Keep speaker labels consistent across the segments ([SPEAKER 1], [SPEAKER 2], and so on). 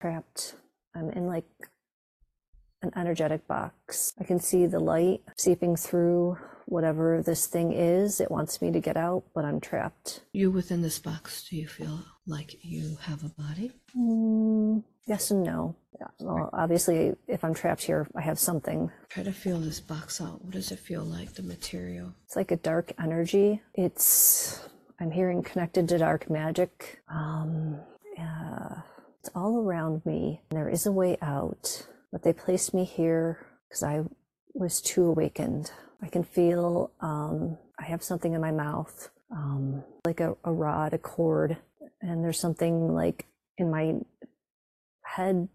[SPEAKER 1] trapped. I'm in like an energetic box. I can see the light seeping through whatever this thing is. It wants me to get out, but I'm trapped.
[SPEAKER 2] You within this box, do you feel like you have a body?
[SPEAKER 1] Mm, yes and no. Yeah, well, obviously, if I'm trapped here, I have something.
[SPEAKER 2] Try to feel this box out. What does it feel like, the material?
[SPEAKER 1] It's like a dark energy. It's, I'm hearing connected to dark magic. Um, uh, it's all around me. There is a way out, but they placed me here because I was too awakened. I can feel um, I have something in my mouth, um, like a, a rod, a cord, and there's something like in my head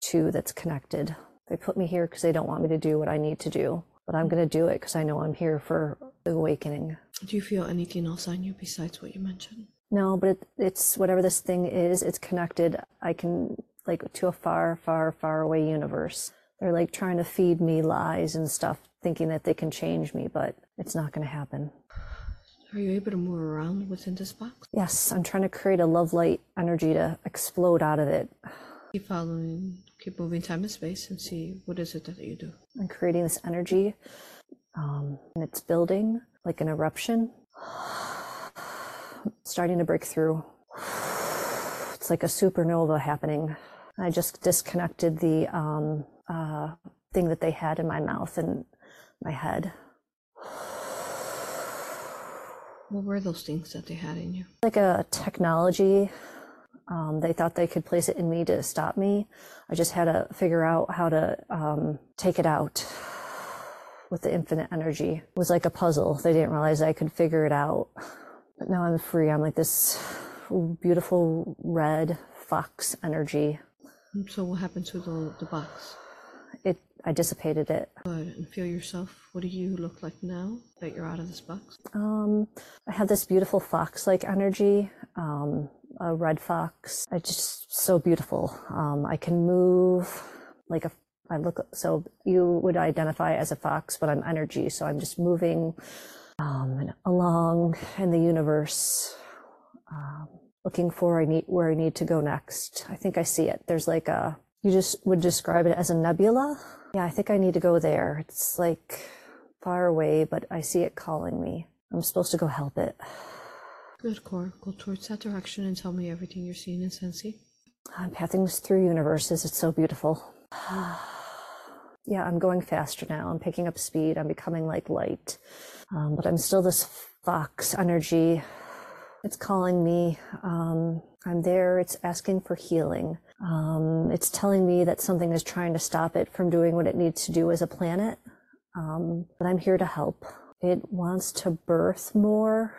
[SPEAKER 1] too that's connected. They put me here because they don't want me to do what I need to do, but I'm going to do it because I know I'm here for the awakening.
[SPEAKER 2] Do you feel anything else on you besides what you mentioned?
[SPEAKER 1] No, but it, it's whatever this thing is, it's connected. I can, like, to a far, far, far away universe. They're like trying to feed me lies and stuff, thinking that they can change me, but it's not going to happen.
[SPEAKER 2] Are you able to move around within this box?
[SPEAKER 1] Yes, I'm trying to create a love light energy to explode out of it.
[SPEAKER 2] Keep following, keep moving time and space and see what is it that you do.
[SPEAKER 1] I'm creating this energy, um, and it's building like an eruption, starting to break through. It's like a supernova happening. I just disconnected the um, uh, thing that they had in my mouth and my head.
[SPEAKER 2] What were those things that they had in you?
[SPEAKER 1] Like a technology. Um, they thought they could place it in me to stop me. I just had to figure out how to um, take it out with the infinite energy. It was like a puzzle. They didn't realize I could figure it out. But now I'm free. I'm like this beautiful red fox energy.
[SPEAKER 2] So what happened to the, the box?
[SPEAKER 1] It I dissipated it.
[SPEAKER 2] Good. And feel yourself. What do you look like now that you're out of this box?
[SPEAKER 1] Um, I have this beautiful fox-like energy. Um, a red fox. I just so beautiful. Um, I can move like a. I look so you would identify as a fox, but I'm energy, so I'm just moving um, along in the universe, um, looking for I need where I need to go next. I think I see it. There's like a. You just would describe it as a nebula. Yeah, I think I need to go there. It's like far away, but I see it calling me. I'm supposed to go help it.
[SPEAKER 2] Good, Core. Go towards that direction and tell me everything you're seeing and sensing.
[SPEAKER 1] I'm pathing through universes. It's so beautiful. yeah, I'm going faster now. I'm picking up speed. I'm becoming like light. Um, but I'm still this fox energy. It's calling me. Um, I'm there. It's asking for healing. Um, it's telling me that something is trying to stop it from doing what it needs to do as a planet. Um, but I'm here to help. It wants to birth more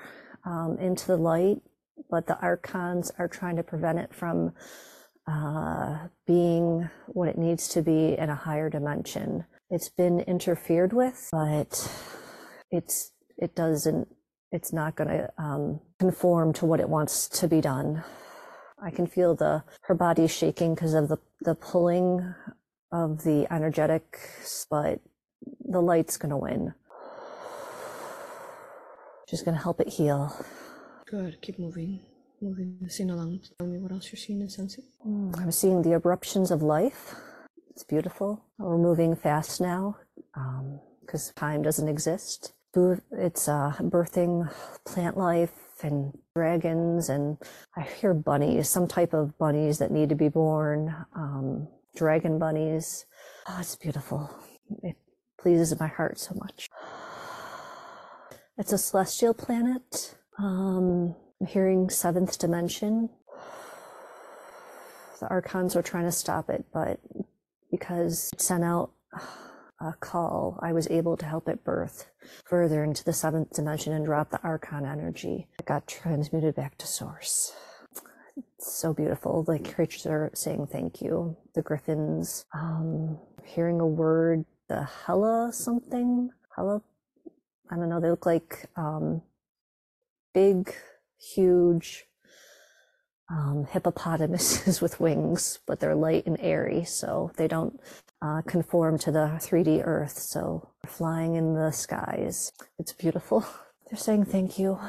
[SPEAKER 1] um, into the light, but the archons are trying to prevent it from uh, being what it needs to be in a higher dimension. It's been interfered with, but it's it doesn't. It's not going to um, conform to what it wants to be done. I can feel the her body shaking because of the the pulling of the energetics, but the light's going to win. Just going to help it heal.
[SPEAKER 2] Good. Keep moving. Moving the scene along. Tell me what else you're seeing and sensing.
[SPEAKER 1] Mm, I'm seeing the eruptions of life. It's beautiful. We're moving fast now because um, time doesn't exist. It's uh, birthing plant life and dragons, and I hear bunnies, some type of bunnies that need to be born, um, dragon bunnies. Oh, it's beautiful. It pleases my heart so much. It's a celestial planet. Um, I'm hearing seventh dimension. The archons were trying to stop it, but because it sent out a call, I was able to help it birth further into the seventh dimension and drop the archon energy. It got transmuted back to source. It's so beautiful. The creatures are saying thank you. The griffins, um, hearing a word, the Hella something, Hella I don't know, they look like um, big, huge um, hippopotamuses with wings, but they're light and airy, so they don't uh, conform to the 3D Earth. So flying in the skies. It's beautiful. They're saying thank you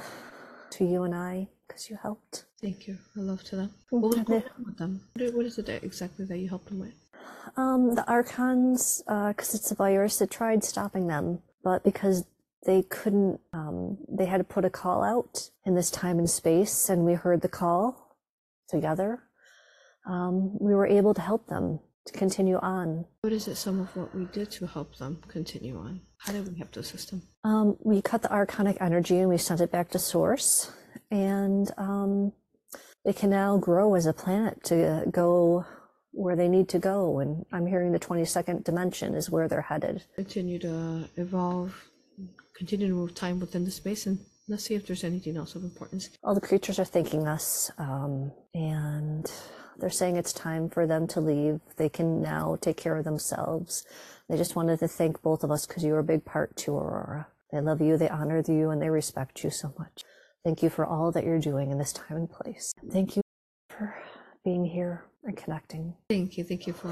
[SPEAKER 1] to you and I because you helped.
[SPEAKER 2] Thank you. I love to them. What was going on with them? What is it exactly that you helped them with?
[SPEAKER 1] Um, the archons, because it's a virus, it tried stopping them, but because they couldn't, um, they had to put a call out in this time and space, and we heard the call together. Um, we were able to help them to continue on.
[SPEAKER 2] What is it? Some of what we did to help them continue on. How did we help the system?
[SPEAKER 1] Um, we cut the archonic energy and we sent it back to source, and um, they can now grow as a planet to go where they need to go. And I'm hearing the 22nd dimension is where they're headed.
[SPEAKER 2] Continue to evolve. Continue to move time within the space, and let's see if there's anything else of importance.
[SPEAKER 1] all the creatures are thanking us um, and they're saying it's time for them to leave they can now take care of themselves they just wanted to thank both of us because you were a big part to aurora they love you they honor you and they respect you so much thank you for all that you're doing in this time and place thank you for being here and connecting
[SPEAKER 2] Thank you, thank you for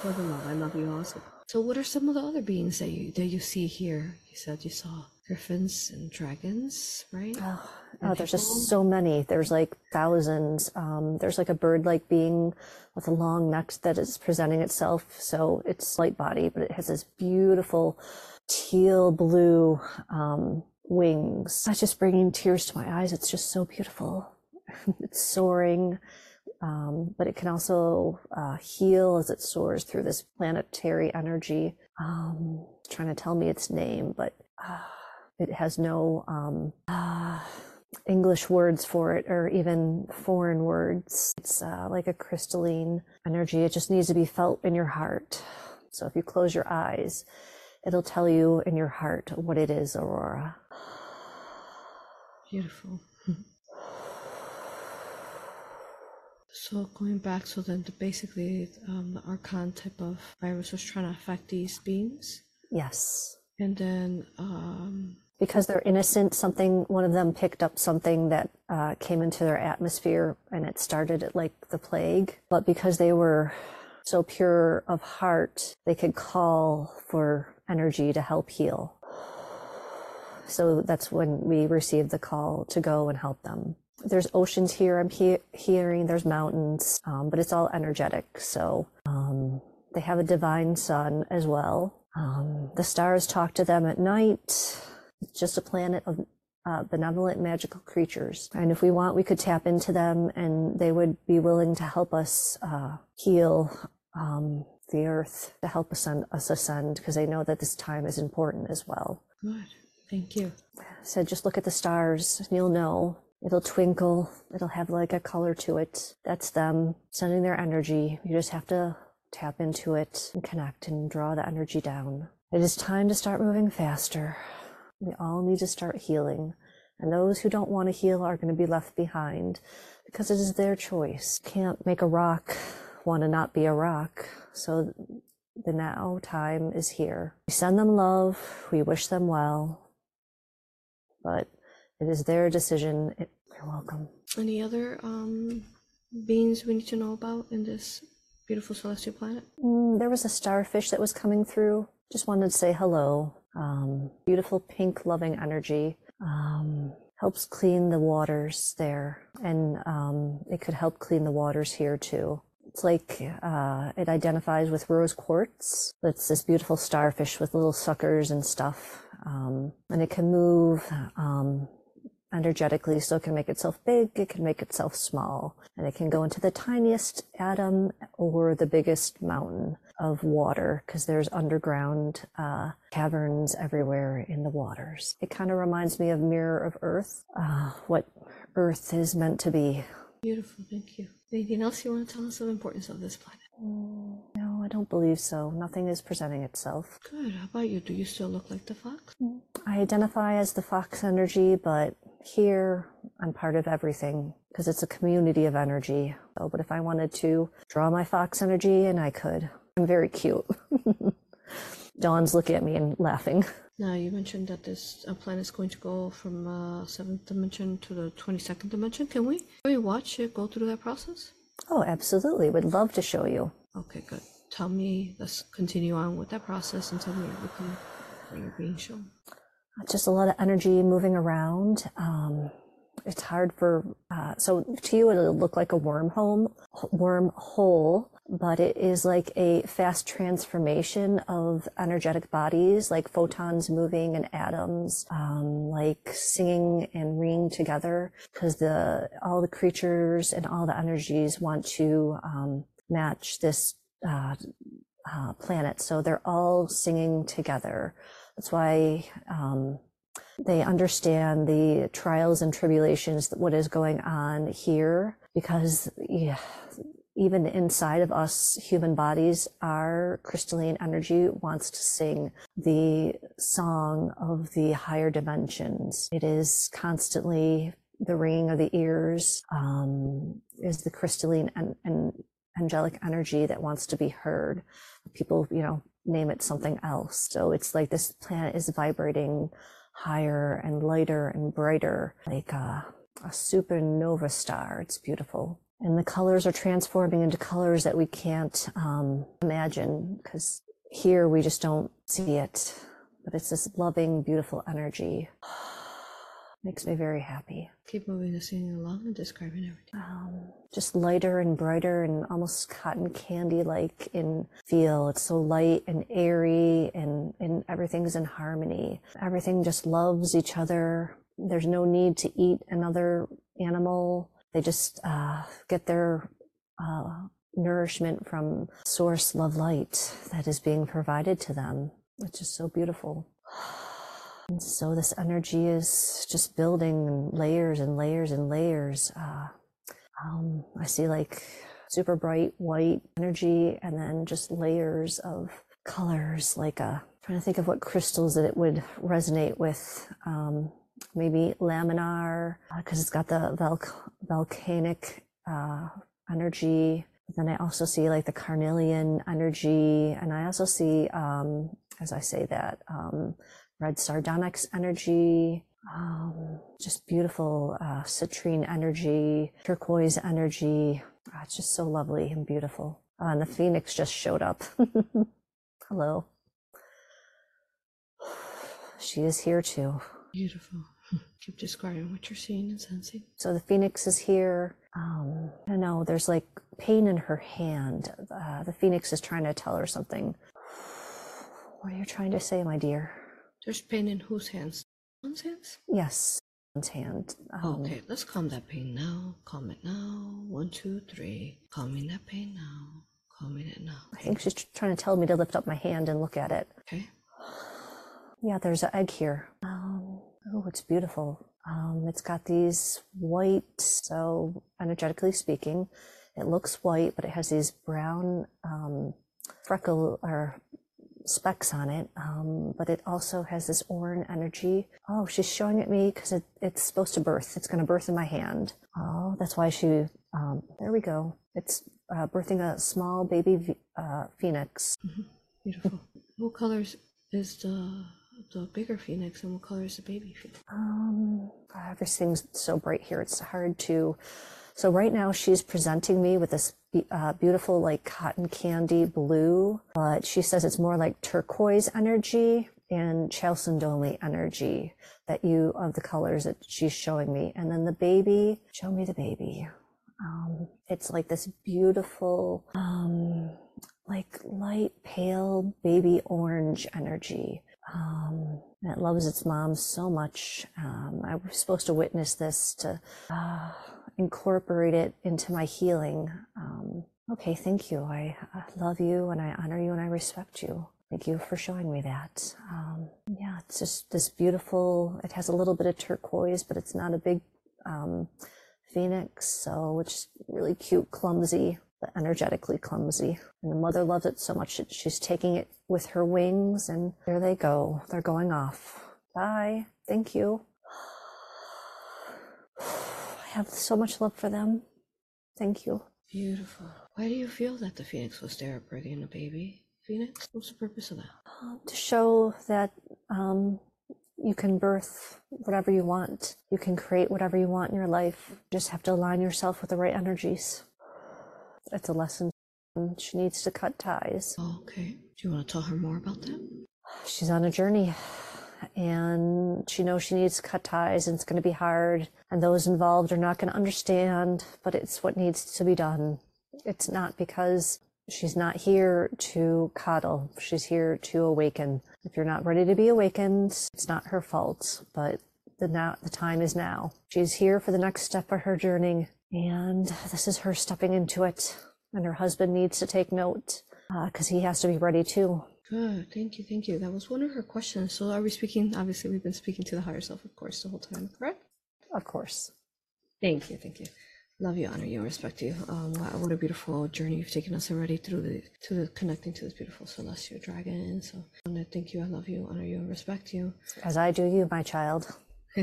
[SPEAKER 2] for the love. I love you also. So, what are some of the other beings that you that you see here? You said you saw griffins and dragons, right?
[SPEAKER 1] Oh, oh, there's just so many. There's like thousands. Um, there's like a bird-like being with a long neck that is presenting itself. So it's light body, but it has this beautiful teal blue um, wings. That's just bringing tears to my eyes. It's just so beautiful. it's soaring, um, but it can also uh, heal as it soars through this planetary energy. Um, trying to tell me its name, but. Uh, it has no um, uh, English words for it or even foreign words. It's uh, like a crystalline energy. It just needs to be felt in your heart. So if you close your eyes, it'll tell you in your heart what it is, Aurora.
[SPEAKER 2] Beautiful. So going back, so then the, basically um, the Archon type of virus was trying to affect these beings,
[SPEAKER 1] Yes.
[SPEAKER 2] and then um,
[SPEAKER 1] Because they're innocent, something, one of them picked up something that uh, came into their atmosphere and it started it like the plague. But because they were so pure of heart, they could call for energy to help heal. So that's when we received the call to go and help them. There's oceans here. I'm he- hearing there's mountains, um, but it's all energetic. So um, they have a divine sun as well. Um, the stars talk to them at night. It's just a planet of uh, benevolent magical creatures. And if we want, we could tap into them and they would be willing to help us uh, heal um, the earth, to help us, ascend, because they know that this time is important as well.
[SPEAKER 2] good. Thank you.
[SPEAKER 1] So just look at the stars and you'll know. It'll twinkle. It'll have like a color to it. That's them sending their energy. You just have to tap into it and connect and draw the energy down. It is time to start moving faster. We all need to start healing. And those who don't want to heal are going to be left behind because it is their choice. Can't make a rock want to not be a rock. So the now time is here. We send them love. We wish them well but it is their decision. You're welcome.
[SPEAKER 2] Any other um, beings we need to know about in this beautiful celestial planet?
[SPEAKER 1] Mm, there was a starfish that was coming through. Just wanted to say hello. Um, beautiful pink, loving energy. Um, helps clean the waters there, and um, it could help clean the waters here too. It's like uh, it identifies with rose quartz. It's this beautiful starfish with little suckers and stuff, um, and it can move um, energetically, so it can make itself big, it can make itself small, and it can go into the tiniest atom or the biggest mountain of water because there's underground uh, caverns everywhere in the waters. It kind of reminds me of Mirror of Earth, uh, what Earth is meant to be.
[SPEAKER 2] Beautiful. Thank you. Anything else you want to tell us of importance of this planet?
[SPEAKER 1] No, I don't believe so. Nothing is presenting itself.
[SPEAKER 2] Good. How about you? Do you still look like the fox?
[SPEAKER 1] I identify as the fox energy, but here I'm part of everything because it's a community of energy. So, but if I wanted to draw my fox energy, and I could, I'm very cute. Dawn's looking at me and laughing.
[SPEAKER 2] Now you mentioned that this uh, planet is going to go from uh, seventh dimension to the twenty second dimension. Can we? Can we watch it go through that process?
[SPEAKER 1] Oh, absolutely. Would love to show you.
[SPEAKER 2] Okay, good. Tell me. Let's continue on with that process and tell me everything that you're being shown.
[SPEAKER 1] Just a lot of energy moving around. Um, it's hard for uh, so to you it'll look like a wormhole wormhole but it is like a fast transformation of energetic bodies like photons moving and atoms um, like singing and ringing together because the all the creatures and all the energies want to um, match this uh, uh, planet so they're all singing together that's why um, they understand the trials and tribulations, what is going on here, because yeah, even inside of us human bodies, our crystalline energy wants to sing the song of the higher dimensions. It is constantly the ringing of the ears, um, is the crystalline and, and angelic energy that wants to be heard. People, you know, name it something else. So it's like this planet is vibrating higher and lighter and brighter, like a, a supernova star. It's beautiful. And the colors are transforming into colors that we can't um, imagine because here we just don't see it. But it's this loving, beautiful energy. Makes me very happy.
[SPEAKER 2] Keep moving the scene along and describing everything.
[SPEAKER 1] Um, just lighter and brighter and almost cotton candy like in feel. It's so light and airy and, and everything's in harmony. Everything just loves each other. There's no need to eat another animal. They just uh, get their uh, nourishment from source love light that is being provided to them, It's just so beautiful. And so this energy is just building layers and layers and layers. Uh, um, I see like super bright white energy and then just layers of colors, like uh, trying to think of what crystals that it would resonate with. Um, maybe Larimar, because uh, it's got the volcanic uh, energy. Then I also see like the carnelian energy. And I also see, um, as I say that, um, red sardonyx energy, um, just beautiful uh, citrine energy, turquoise energy. Oh, it's just so lovely and beautiful. Uh, and the phoenix just showed up. Hello. She is here too.
[SPEAKER 2] Beautiful. Keep describing what you're seeing and sensing.
[SPEAKER 1] So the phoenix is here. Um, I know there's like pain in her hand. Uh, the phoenix is trying to tell her something. What are you trying to say, my dear?
[SPEAKER 2] There's pain in whose hands? One's hands?
[SPEAKER 1] Yes, one's hand.
[SPEAKER 2] Um, okay, let's calm that pain now. Calm it now. One, two, three. Calming that pain now. Calming it now.
[SPEAKER 1] I think she's trying to tell me to lift up my hand and look at it.
[SPEAKER 2] Okay.
[SPEAKER 1] Yeah, there's an egg here. Um, oh, it's beautiful. Um, it's got these white, so energetically speaking, it looks white, but it has these brown um, freckle or specks on it, um, but it also has this orange energy. Oh, she's showing it me because it, it's supposed to birth. It's going to birth in my hand. Oh, that's why she. Um, there we go. It's uh, birthing a small baby uh, phoenix.
[SPEAKER 2] Mm-hmm. Beautiful. what colors is the the bigger phoenix, and what color is the baby phoenix?
[SPEAKER 1] Um, everything's so bright here. It's hard to so right now she's presenting me with this uh, beautiful like cotton candy blue, but she says it's more like turquoise energy and chalcedony energy that you of the colors that she's showing me. And then the baby, show me the baby. Um, it's like this beautiful, um, like light pale baby orange energy. Um, and it loves its mom so much. Um, I was supposed to witness this to, uh, incorporate it into my healing. Um, okay, thank you. I, I, love you and I honor you and I respect you. Thank you for showing me that. Um, yeah, it's just this beautiful, it has a little bit of turquoise, but it's not a big um, phoenix. So it's really cute, clumsy, but energetically clumsy. And the mother loves it so much that she's taking it with her wings and there they go. They're going off. Bye. Thank you have so much love for them. Thank you.
[SPEAKER 2] Beautiful. Why do you feel that the phoenix was there birthing a baby? Phoenix? What's the purpose of that?
[SPEAKER 1] Uh, to show that um, you can birth whatever you want. You can create whatever you want in your life. You just have to align yourself with the right energies. It's a lesson. She needs to cut ties.
[SPEAKER 2] Oh, okay. Do you want to tell her more about that?
[SPEAKER 1] She's on a journey and she knows she needs to cut ties and it's going to be hard and those involved are not going to understand, but it's what needs to be done. It's not because she's not here to coddle. She's here to awaken. If you're not ready to be awakened, it's not her fault, but the now the time is now. She's here for the next step of her journey and this is her stepping into it and her husband needs to take note because uh, he has to be ready too.
[SPEAKER 2] Good. Thank you. Thank you. That was one of her questions. So are we speaking? Obviously, we've been speaking to the higher self, of course, the whole time, correct?
[SPEAKER 1] Of course.
[SPEAKER 2] Thank you. Thank you. Love you, honor you, respect you. Um, what a beautiful journey you've taken us already through the to the connecting to this beautiful celestial dragon. So I want to thank you. I love you, honor you, and respect you.
[SPEAKER 1] As I do you, my child.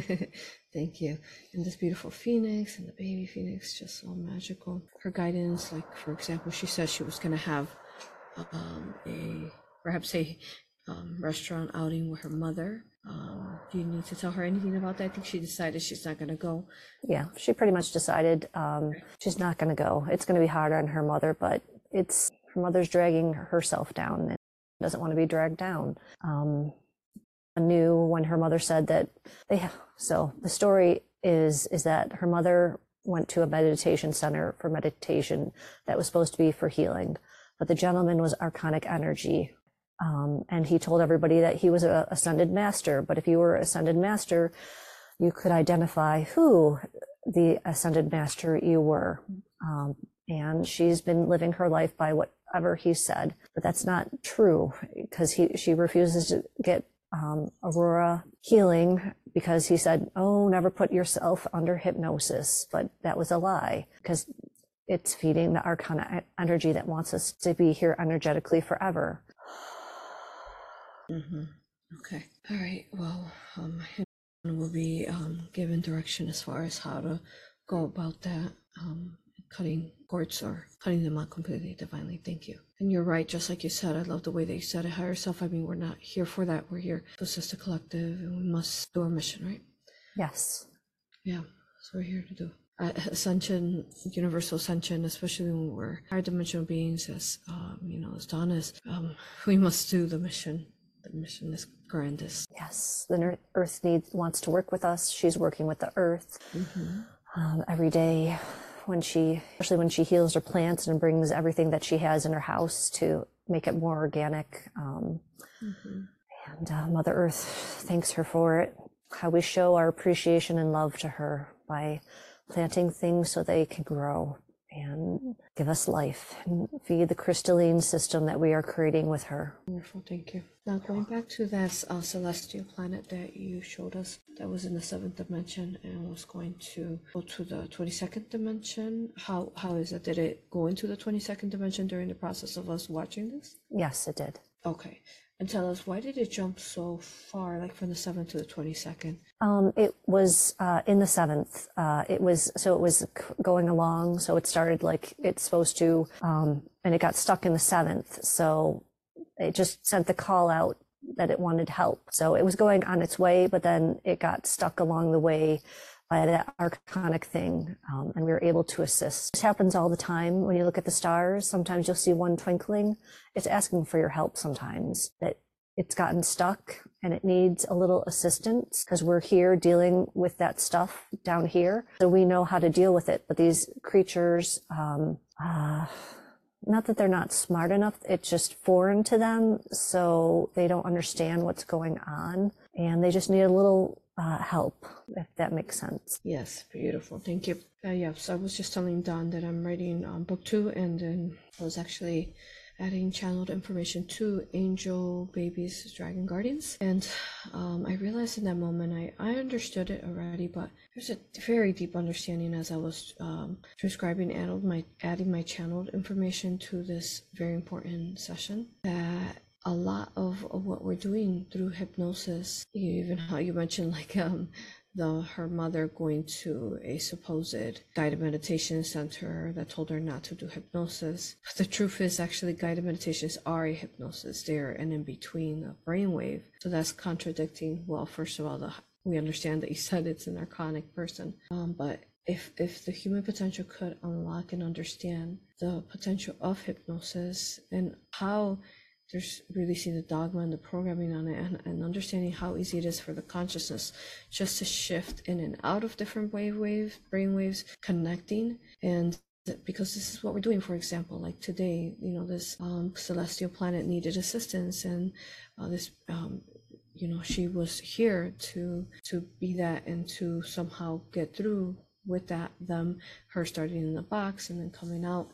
[SPEAKER 2] Thank you. And this beautiful phoenix and the baby phoenix, just so magical. Her guidance, like for example, she said she was going to have um, a perhaps a um, restaurant outing with her mother. Um, do you need to tell her anything about that? I think she decided she's not going to go.
[SPEAKER 1] Yeah, she pretty much decided um, she's not going to go. It's going to be hard on her mother, but it's her mother's dragging herself down and doesn't want to be dragged down. Um, I knew when her mother said that they. So the story is is that her mother went to a meditation center for meditation that was supposed to be for healing, but the gentleman was archonic energy um, and he told everybody that he was a ascended master. But if you were ascended master, you could identify who the ascended master you were. Um, and she's been living her life by whatever he said, but that's not true because he she refuses to get um, Aurora healing because he said, "Oh, never put yourself under hypnosis," but that was a lie because it's feeding the archonic energy that wants us to be here energetically forever.
[SPEAKER 2] Mm-hmm. Okay. All right. Well, um, will be um, given direction as far as how to go about that. Um, cutting cords or cutting them out completely divinely. Thank you. And you're right, just like you said, I love the way that you said it. Higher self, I mean, we're not here for that. We're here to assist the collective and we must do our mission, right?
[SPEAKER 1] Yes.
[SPEAKER 2] Yeah. So we're here to do uh, ascension, universal ascension, especially when we're higher dimensional beings, as um, you know, as Dawn is, um, we must do the mission the mission is grandest.
[SPEAKER 1] Yes, the earth needs wants to work with us. She's working with the earth mm-hmm. um, every day. When she, especially when she heals her plants and brings everything that she has in her house to make it more organic. Um, mm-hmm. And uh, Mother Earth thanks her for it. How we show our appreciation and love to her by planting things so they can grow and give us life and feed the crystalline system that we are creating with her.
[SPEAKER 2] Wonderful, thank you. Now, going back to that uh, celestial planet that you showed us that was in the seventh dimension and was going to go to the 22nd dimension, how, how is it? Did it go into the 22nd dimension during the process of us watching this?
[SPEAKER 1] Yes, it did.
[SPEAKER 2] Okay and tell us why did it jump so far, like from the seventh to the twenty second?
[SPEAKER 1] Um, it was uh, in the seventh. Uh, it was so it was going along. So it started like it's supposed to, um, and it got stuck in the seventh. So it just sent the call out that it wanted help. So it was going on its way, but then it got stuck along the way by that archonic thing, um, and we were able to assist. This happens all the time when you look at the stars. Sometimes you'll see one twinkling. It's asking for your help sometimes that it's gotten stuck and it needs a little assistance because we're here dealing with that stuff down here. So we know how to deal with it. But these creatures, um, uh, not that they're not smart enough, it's just foreign to them. So they don't understand what's going on and they just need a little uh, help, if that makes sense.
[SPEAKER 2] Yes, beautiful. Thank you. Uh, yeah, so I was just telling Dawn that I'm writing um, book two, and then I was actually adding channeled information to Angel Babies Dragon Guardians. And um, I realized in that moment I, I understood it already, but there's a very deep understanding as I was um, transcribing and my adding my channeled information to this very important session that a lot of, what we're doing through hypnosis, even how you mentioned like um the her mother going to a supposed guided meditation center that told her not to do hypnosis. But the truth is actually guided meditations are a hypnosis. They're an in between a brainwave. So that's contradicting well, first of all, the we understand that you said it's an archonic person. Um, but if if the human potential could unlock and understand the potential of hypnosis and how there's releasing the dogma and the programming on it and, and understanding how easy it is for the consciousness just to shift in and out of different wave waves brain waves connecting. And because this is what we're doing for example like today you know this um, celestial planet needed assistance and uh, this um, you know she was here to to be that and to somehow get through with that them her starting in the box and then coming out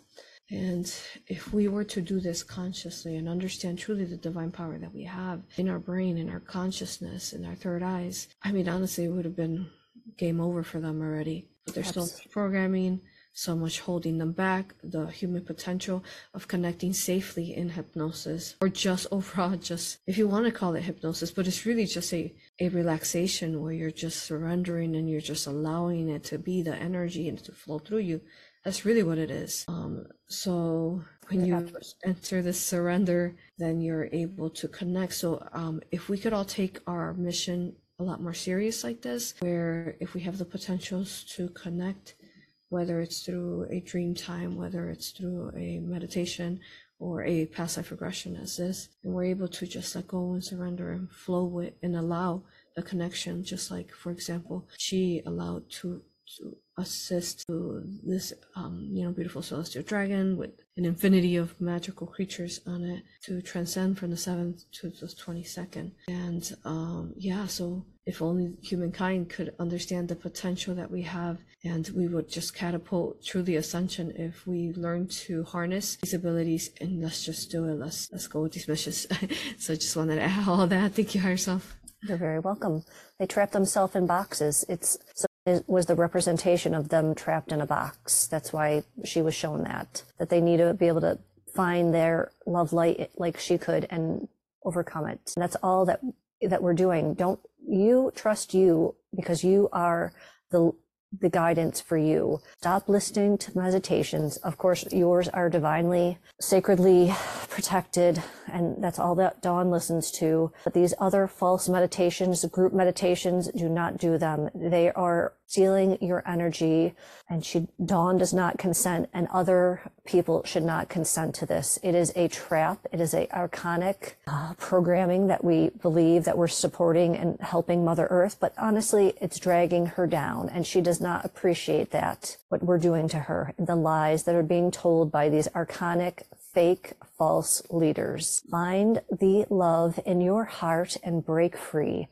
[SPEAKER 2] and if we were to do this consciously and understand truly the divine power that we have in our brain, in our consciousness, in our third eyes, I mean, honestly, it would have been game over for them already. But there's still programming, so much holding them back, the human potential of connecting safely in hypnosis, or just overall, just if you want to call it hypnosis, but it's really just a, a relaxation where you're just surrendering and you're just allowing it to be the energy and to flow through you that's really what it is. Um, so when you enter the surrender, then you're able to connect. So um, if we could all take our mission a lot more serious like this, where if we have the potentials to connect, whether it's through a dream time, whether it's through a meditation or a past life regression as this, and we're able to just let go and surrender and flow with and allow the connection, just like, for example, she allowed to to assist this um, you know beautiful celestial dragon with an infinity of magical creatures on it to transcend from the 7th to the 22nd and um, yeah so if only humankind could understand the potential that we have and we would just catapult truly ascension if we learn to harness these abilities and let's just do it. Let's let's go with these missions. So i just wanted to add all that. Thank you higher self
[SPEAKER 1] you're very welcome. They trap themselves in boxes. It's so was the representation of them trapped in a box. That's why she was shown that, that they need to be able to find their love light like she could and overcome it. And that's all that, that we're doing. Don't you trust you because you are the the guidance for you. Stop listening to meditations. Of course, yours are divinely, sacredly protected, and that's all that Dawn listens to. But these other false meditations, group meditations, do not do them. They are stealing your energy and she dawn does not consent and other people should not consent to this. It is a trap. It is a archonic uh, programming that we believe that we're supporting and helping mother earth but honestly it's dragging her down and she does not appreciate that what we're doing to her the lies that are being told by these archonic fake false leaders. Find the love in your heart and break free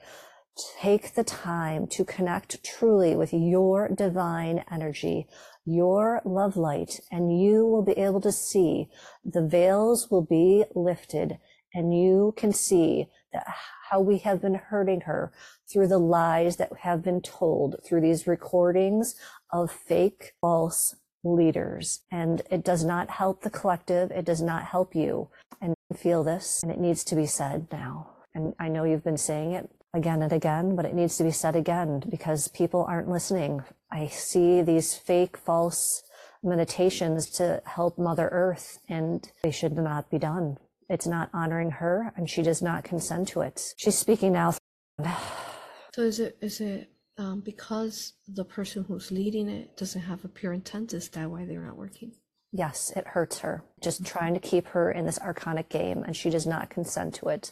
[SPEAKER 1] take the time to connect truly with your divine energy, your love light, and you will be able to see the veils will be lifted and you can see that how we have been hurting her through the lies that have been told through these recordings of fake, false leaders. And it does not help the collective. It does not help you. And feel this, and it needs to be said now. And I know you've been saying it again and again, but it needs to be said again because people aren't listening. I see these fake, false meditations to help Mother Earth, and they should not be done. It's not honoring her, and she does not consent to it. She's speaking now.
[SPEAKER 2] so is it is it um, because the person who's leading it doesn't have a pure intent? Is that why they're not working?
[SPEAKER 1] Yes, it hurts her. Just trying to keep her in this archonic game, and she does not consent to it.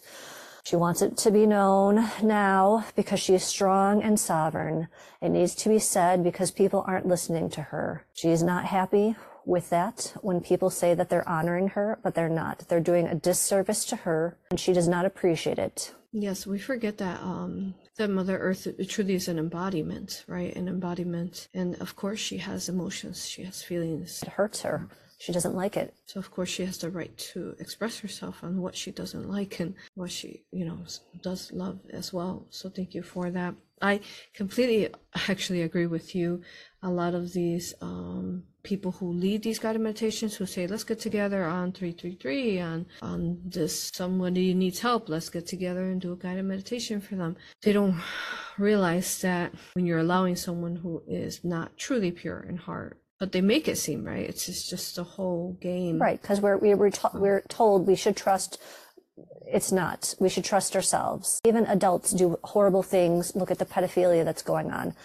[SPEAKER 1] She wants it to be known now because she is strong and sovereign. It needs to be said because people aren't listening to her. She is not happy with that when people say that they're honoring her, but they're not. They're doing a disservice to her and she does not appreciate it.
[SPEAKER 2] Yes, we forget that um that Mother Earth truly is an embodiment, right? An embodiment. And of course she has emotions, she has feelings.
[SPEAKER 1] It hurts her she doesn't like it.
[SPEAKER 2] So of course she has the right to express herself on what she doesn't like and what she, you know, does love as well. So thank you for that. I completely actually agree with you. A lot of these um, people who lead these guided meditations who say, let's get together on 333 on, on this, somebody needs help. Let's get together and do a guided meditation for them. They don't realize that when you're allowing someone who is not truly pure in heart but they make it seem right. It's just, just a whole game,
[SPEAKER 1] right? Because we're we were to- we're told we should trust. It's not. We should trust ourselves. Even adults do horrible things. Look at the pedophilia that's going on.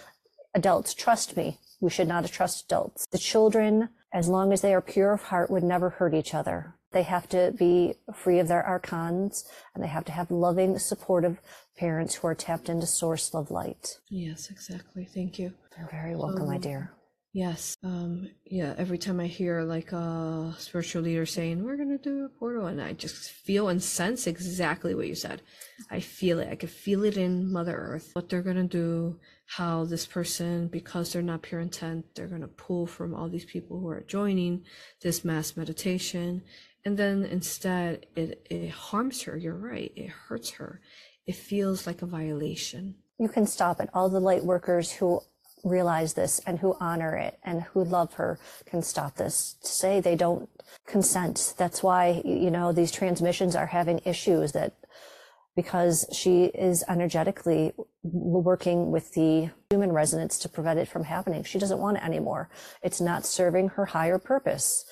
[SPEAKER 1] Adults, trust me. We should not trust adults. The children, as long as they are pure of heart, would never hurt each other. They have to be free of their archons, and they have to have loving, supportive parents who are tapped into source love light.
[SPEAKER 2] Yes, exactly. Thank you.
[SPEAKER 1] You're very welcome, my um, dear.
[SPEAKER 2] Yes. Um, yeah, every time I hear like a spiritual leader saying, we're going to do a portal, and I just feel and sense exactly what you said. I feel it. I can feel it in Mother Earth, what they're going to do, how this person, because they're not pure intent, they're going to pull from all these people who are joining this mass meditation. And then instead, it, it harms her. You're right. It hurts her. It feels like a violation.
[SPEAKER 1] You can stop it. All the light workers who realize this and who honor it and who love her can stop this. To say they don't consent that's why you know these transmissions are having issues that because she is energetically working with the human resonance to prevent it from happening. She doesn't want it anymore. It's not serving her higher purpose.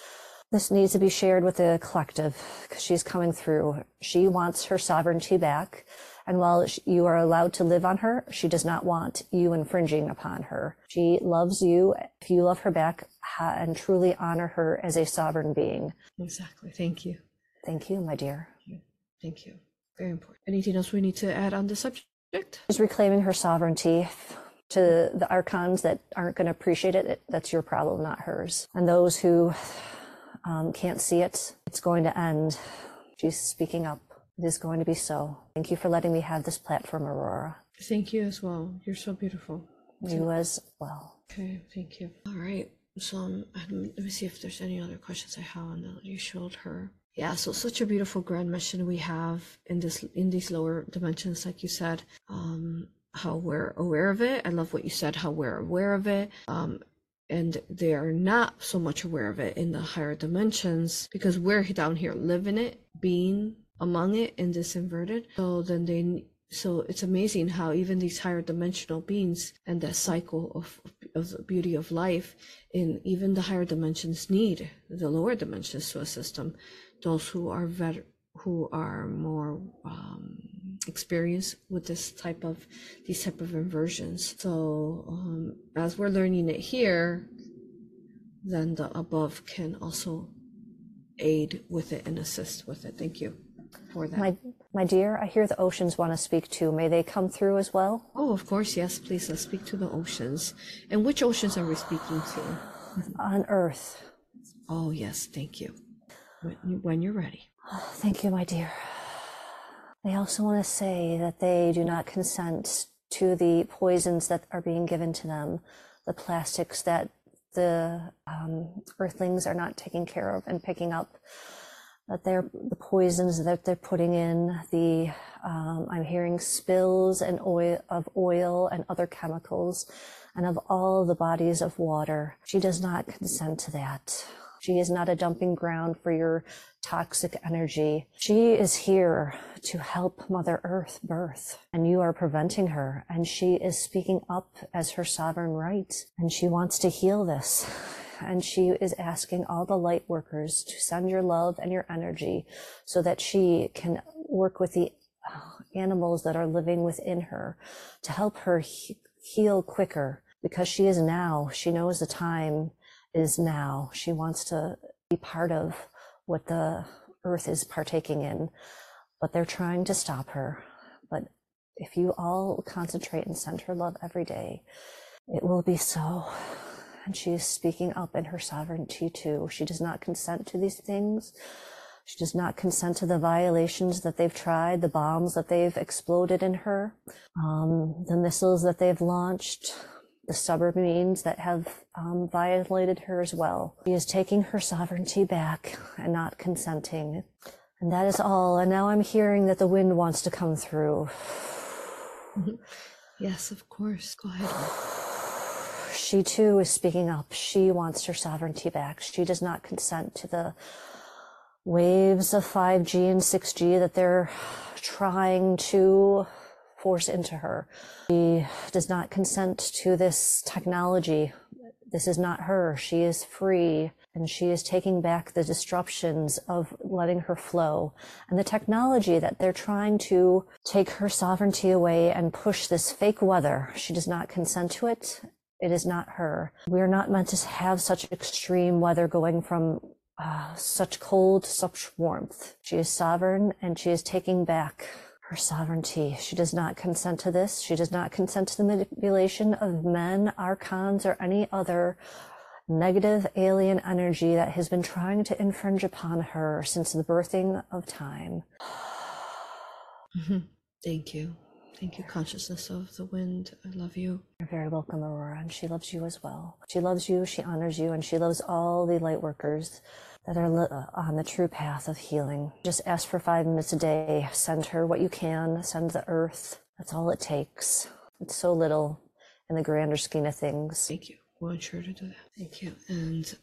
[SPEAKER 1] This needs to be shared with the collective because she's coming through. She wants her sovereignty back and while you are allowed to live on her, she does not want you infringing upon her. She loves you. If you love her back and truly honor her as a sovereign being.
[SPEAKER 2] Exactly. Thank you.
[SPEAKER 1] Thank you, my dear.
[SPEAKER 2] Thank you. Very important. Anything else we need to add on the subject?
[SPEAKER 1] She's reclaiming her sovereignty to the archons that aren't going to appreciate it. That's your problem, not hers. And those who um, can't see it, it's going to end. She's speaking up. It is going to be so. Thank you for letting me have this platform, Aurora.
[SPEAKER 2] Thank you as well. You're so beautiful.
[SPEAKER 1] You as well.
[SPEAKER 2] Okay, thank you. All right. So um, let me see if there's any other questions I have on that you showed her. Yeah, so such a beautiful grand mission we have in this in these lower dimensions, like you said. Um, how we're aware of it. I love what you said. How we're aware of it. Um, and they are not so much aware of it in the higher dimensions because we're down here living it, being among it in this inverted. So then they so it's amazing how even these higher dimensional beings and that cycle of, of the beauty of life in even the higher dimensions need the lower dimensions to assist them. Those who are vet- who are more um, experienced with this type of these type of inversions. So um, as we're learning it here then the above can also aid with it and assist with it. Thank you for that.
[SPEAKER 1] My, my dear, I hear the oceans want to speak too. May they come through as well?
[SPEAKER 2] Oh, of course, yes. Please, let's speak to the oceans. And which oceans are we speaking to?
[SPEAKER 1] On Earth.
[SPEAKER 2] Oh, yes. Thank you. When, you, when you're ready.
[SPEAKER 1] Oh, thank you, my dear. They also want to say that they do not consent to the poisons that are being given to them, the plastics that the um, earthlings are not taking care of and picking up that they're the poisons that they're putting in the um, i'm hearing spills and oil of oil and other chemicals and of all the bodies of water she does not consent to that she is not a dumping ground for your toxic energy. She is here to help Mother Earth birth, and you are preventing her. And she is speaking up as her sovereign right, and she wants to heal this and she is asking all the light workers to send your love and your energy so that she can work with the uh, animals that are living within her to help her he- heal quicker because she is now, she knows the time is now. She wants to be part of what the earth is partaking in, but they're trying to stop her. But if you all concentrate and send her love every day, it will be so and she is speaking up in her sovereignty too. She does not consent to these things. She does not consent to the violations that they've tried, the bombs that they've exploded in her, um, the missiles that they've launched, the submarines that have um, violated her as well. She is taking her sovereignty back and not consenting. And that is all. And now I'm hearing that the wind wants to come through.
[SPEAKER 2] Yes, of course. Go ahead
[SPEAKER 1] she too is speaking up. She wants her sovereignty back. She does not consent to the waves of 5G and 6G that they're trying to force into her. She does not consent to this technology. This is not her. She is free and she is taking back the disruptions of letting her flow and the technology that they're trying to take her sovereignty away and push this fake weather. She does not consent to it it is not her. We are not meant to have such extreme weather going from uh, such cold, such warmth. She is sovereign and she is taking back her sovereignty. She does not consent to this. She does not consent to the manipulation of men, archons, or any other negative alien energy that has been trying to infringe upon her since the birthing of time.
[SPEAKER 2] Mm-hmm. Thank you. Thank you, consciousness of the wind. I love you.
[SPEAKER 1] You're very welcome, Aurora, and she loves you as well. She loves you, she honors you, and she loves all the light workers that are uh, on the true path of healing. Just ask for five minutes a day. Send her what you can. Send the earth. That's all it takes. It's so little in the grander scheme of things.
[SPEAKER 2] Thank you. We'll ensure to do that. Thank you. And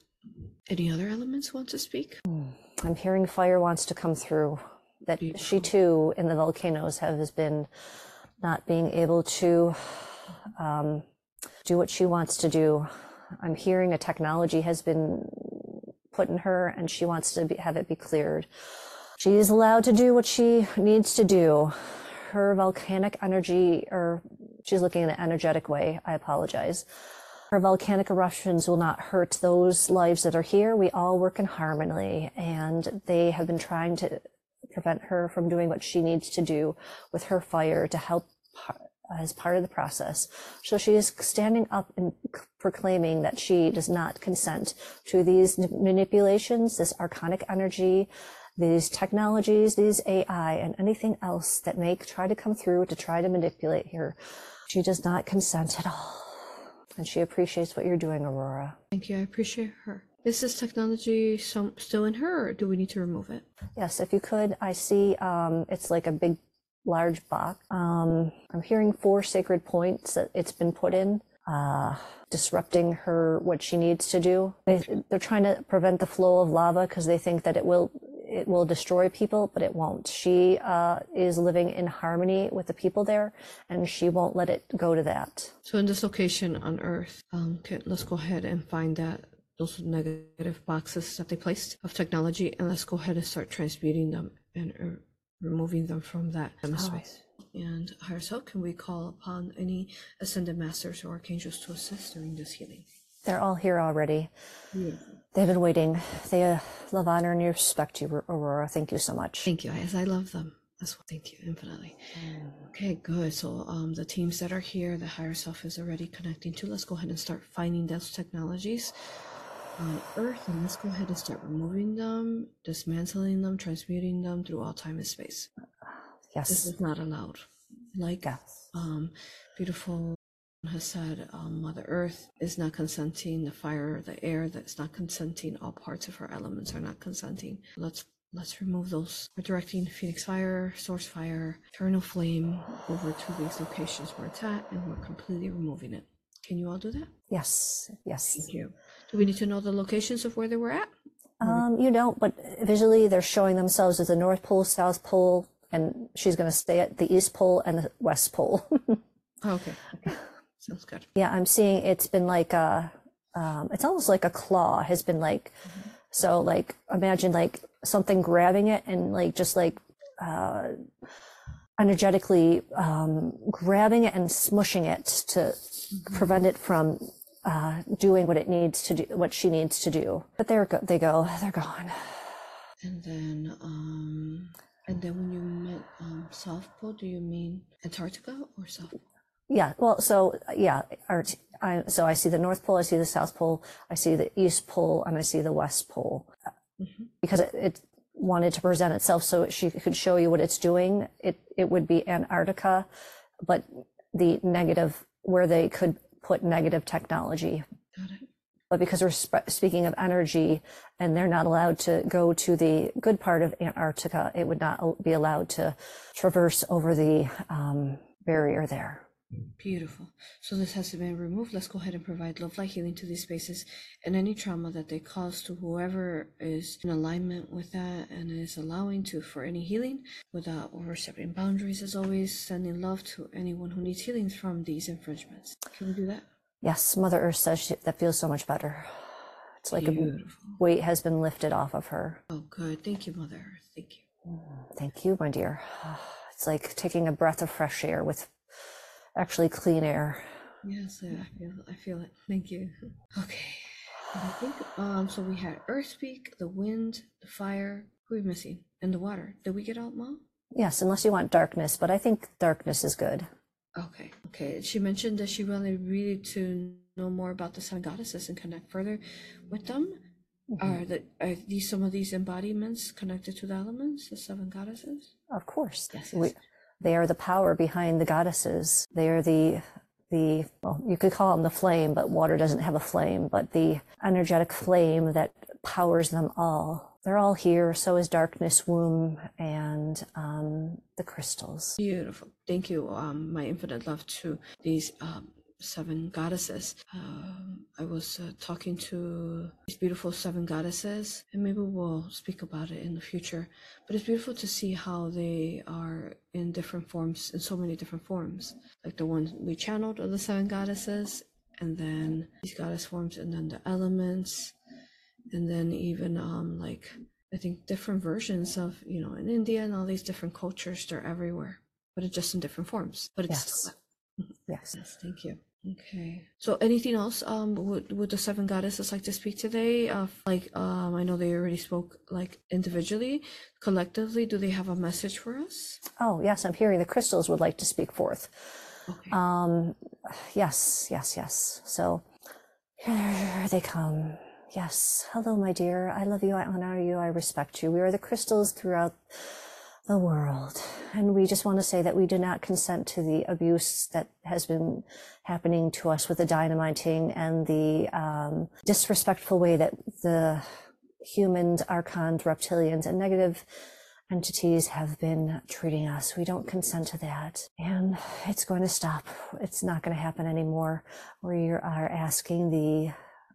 [SPEAKER 2] any other elements want to speak? Hmm.
[SPEAKER 1] I'm hearing fire wants to come through. That she too, in the volcanoes, have has been not being able to um, do what she wants to do. I'm hearing a technology has been put in her, and she wants to be, have it be cleared. She is allowed to do what she needs to do. Her volcanic energy, or she's looking in an energetic way. I apologize. Her volcanic eruptions will not hurt those lives that are here. We all work in harmony, and they have been trying to prevent her from doing what she needs to do with her fire to help par- as part of the process. So she is standing up and proclaiming that she does not consent to these manipulations, this archonic energy, these technologies, these AI, and anything else that may try to come through to try to manipulate her. She does not consent at all. And she appreciates what you're doing, Aurora.
[SPEAKER 2] Thank you. I appreciate her. Is this technology some, still in her, or do we need to remove it?
[SPEAKER 1] Yes, if you could, I see um, it's like a big, large box. Um, I'm hearing four sacred points that it's been put in, uh, disrupting her what she needs to do. They, they're trying to prevent the flow of lava because they think that it will it will destroy people, but it won't. She uh, is living in harmony with the people there, and she won't let it go to that.
[SPEAKER 2] So in this location on Earth, um, can, let's go ahead and find that those negative boxes that they placed of technology, and let's go ahead and start transmuting them and removing them from that space. And higher self, can we call upon any ascended masters or archangels to assist during this healing?
[SPEAKER 1] They're all here already. They've been waiting. They uh, love, honor, and respect you, Aurora. Thank you so much.
[SPEAKER 2] Thank you, as I love them. That's what. Thank you infinitely. Okay, good. So um, the teams that are here, the higher self is already connecting to. Let's go ahead and start finding those technologies on Earth, and let's go ahead and start removing them, dismantling them, transmuting them through all time and space.
[SPEAKER 1] Yes.
[SPEAKER 2] This is not allowed. Like
[SPEAKER 1] Yes.
[SPEAKER 2] um, beautiful has said, um, Mother Earth is not consenting. The fire, the air, that's not consenting. All parts of her elements are not consenting. Let's let's remove those. We're directing Phoenix Fire, Source Fire, Eternal Flame over to these locations where it's at, and we're completely removing it. Can you all do that?
[SPEAKER 1] Yes. Yes.
[SPEAKER 2] Thank you. Do we need to know the locations of where they were at?
[SPEAKER 1] Um, you don't, but visually they're showing themselves as the North Pole, South Pole, and she's going to stay at the East Pole and the West Pole.
[SPEAKER 2] Okay. Okay. Sounds good.
[SPEAKER 1] yeah, I'm seeing it's been like a, um, it's almost like a claw has been like, so like imagine like something grabbing it and like just like, uh, energetically, um, grabbing it and smushing it to prevent it from, uh, doing what it needs to do, what she needs to do. But there go, they go, they're gone.
[SPEAKER 2] And then, um, and then when you meant um, South Pole, do you mean Antarctica or South Pole?
[SPEAKER 1] Yeah, well, so yeah, art, I, so I see the North Pole, I see the South Pole, I see the East Pole, and I see the West Pole
[SPEAKER 2] Mhm.
[SPEAKER 1] because it, it wanted to present itself so she could show you what it's doing. It it would be Antarctica, but the negative where they could put negative technology.
[SPEAKER 2] Got it.
[SPEAKER 1] But because we're sp- speaking of energy and they're not allowed to go to the good part of Antarctica, it would not be allowed to traverse over the um, barrier there.
[SPEAKER 2] Beautiful. So this has been removed. Let's go ahead and provide love light healing to these spaces and any trauma that they cause to whoever is in alignment with that and is allowing to for any healing without overstepping boundaries as always, sending love to anyone who needs healing from these infringements. Can we do that?
[SPEAKER 1] Yes, Mother Earth says she, that feels so much better. It's like a weight has been lifted off of her.
[SPEAKER 2] Oh good. Thank you, Mother Earth. Thank you.
[SPEAKER 1] Mm, thank you, my dear. It's like taking a breath of fresh air with actually clean air.
[SPEAKER 2] Yes, I I feel I feel it. Thank you. Okay. I think um. So we had earth speak, the wind, the fire. Who are we missing? And the water. Did we get out, Mom?
[SPEAKER 1] Yes, unless you want darkness, but I think darkness is good.
[SPEAKER 2] Okay. Okay. She mentioned that she wanted really to know more about the sun goddesses and connect further with them. Are the are these some of these embodiments connected to the elements, the seven goddesses?
[SPEAKER 1] Of course.
[SPEAKER 2] Yes,
[SPEAKER 1] We,
[SPEAKER 2] yes.
[SPEAKER 1] They are the power behind the goddesses. They are the the well, you could call them the flame, but water doesn't have a flame, but the energetic flame that powers them all. They're all here. So is darkness, womb, and um, the crystals.
[SPEAKER 2] Beautiful. Thank you. Um, my infinite love to these um, seven goddesses. Um, I was uh, talking to these beautiful seven goddesses, and maybe we'll speak about it in the future. But it's beautiful to see how they are in different forms, in so many different forms. Like the ones we channeled are the seven goddesses, and then these goddess forms, and then the elements, and then even um like I think different versions of you know in India and all these different cultures they're everywhere, but it's just in different forms. But it's
[SPEAKER 1] Yes.
[SPEAKER 2] still
[SPEAKER 1] Yes.
[SPEAKER 2] yes. Thank you. Okay. So anything else? Um, would would the seven goddesses like to speak today? Of like um, I know they already spoke like individually, collectively. Do they have a message for us?
[SPEAKER 1] Oh, yes. I'm hearing the crystals would like to speak forth.
[SPEAKER 2] Okay.
[SPEAKER 1] Um, yes, yes, yes. So here they come. Yes. Hello, my dear. I love you. I honor you. I respect you. We are the crystals throughout the world. And we just want to say that we do not consent to the abuse that has been happening to us with the dynamiting and the um, disrespectful way that the humans, archons, reptilians, and negative entities have been treating us. We don't consent to that. And it's going to stop. It's not going to happen anymore. We are asking the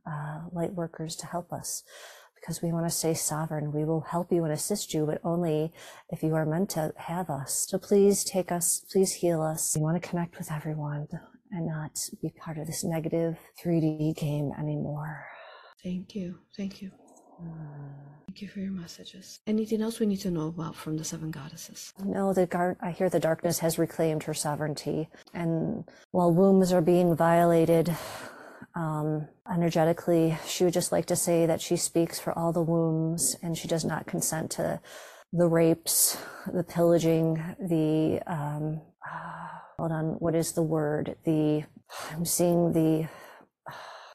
[SPEAKER 1] uh, light workers to help us because we want to stay sovereign. We will help you and assist you, but only if you are meant to have us. So please take us, please heal us. We want to connect with everyone and not be part of this negative 3D game anymore.
[SPEAKER 2] Thank you. Thank you. Thank you for your messages. Anything else we need to know about from the seven goddesses?
[SPEAKER 1] No, the gar- I hear the darkness has reclaimed her sovereignty, and while wombs are being violated um, energetically, she would just like to say that she speaks for all the wombs, and she does not consent to the rapes, the pillaging, the um, hold on, what is the word? The I'm seeing the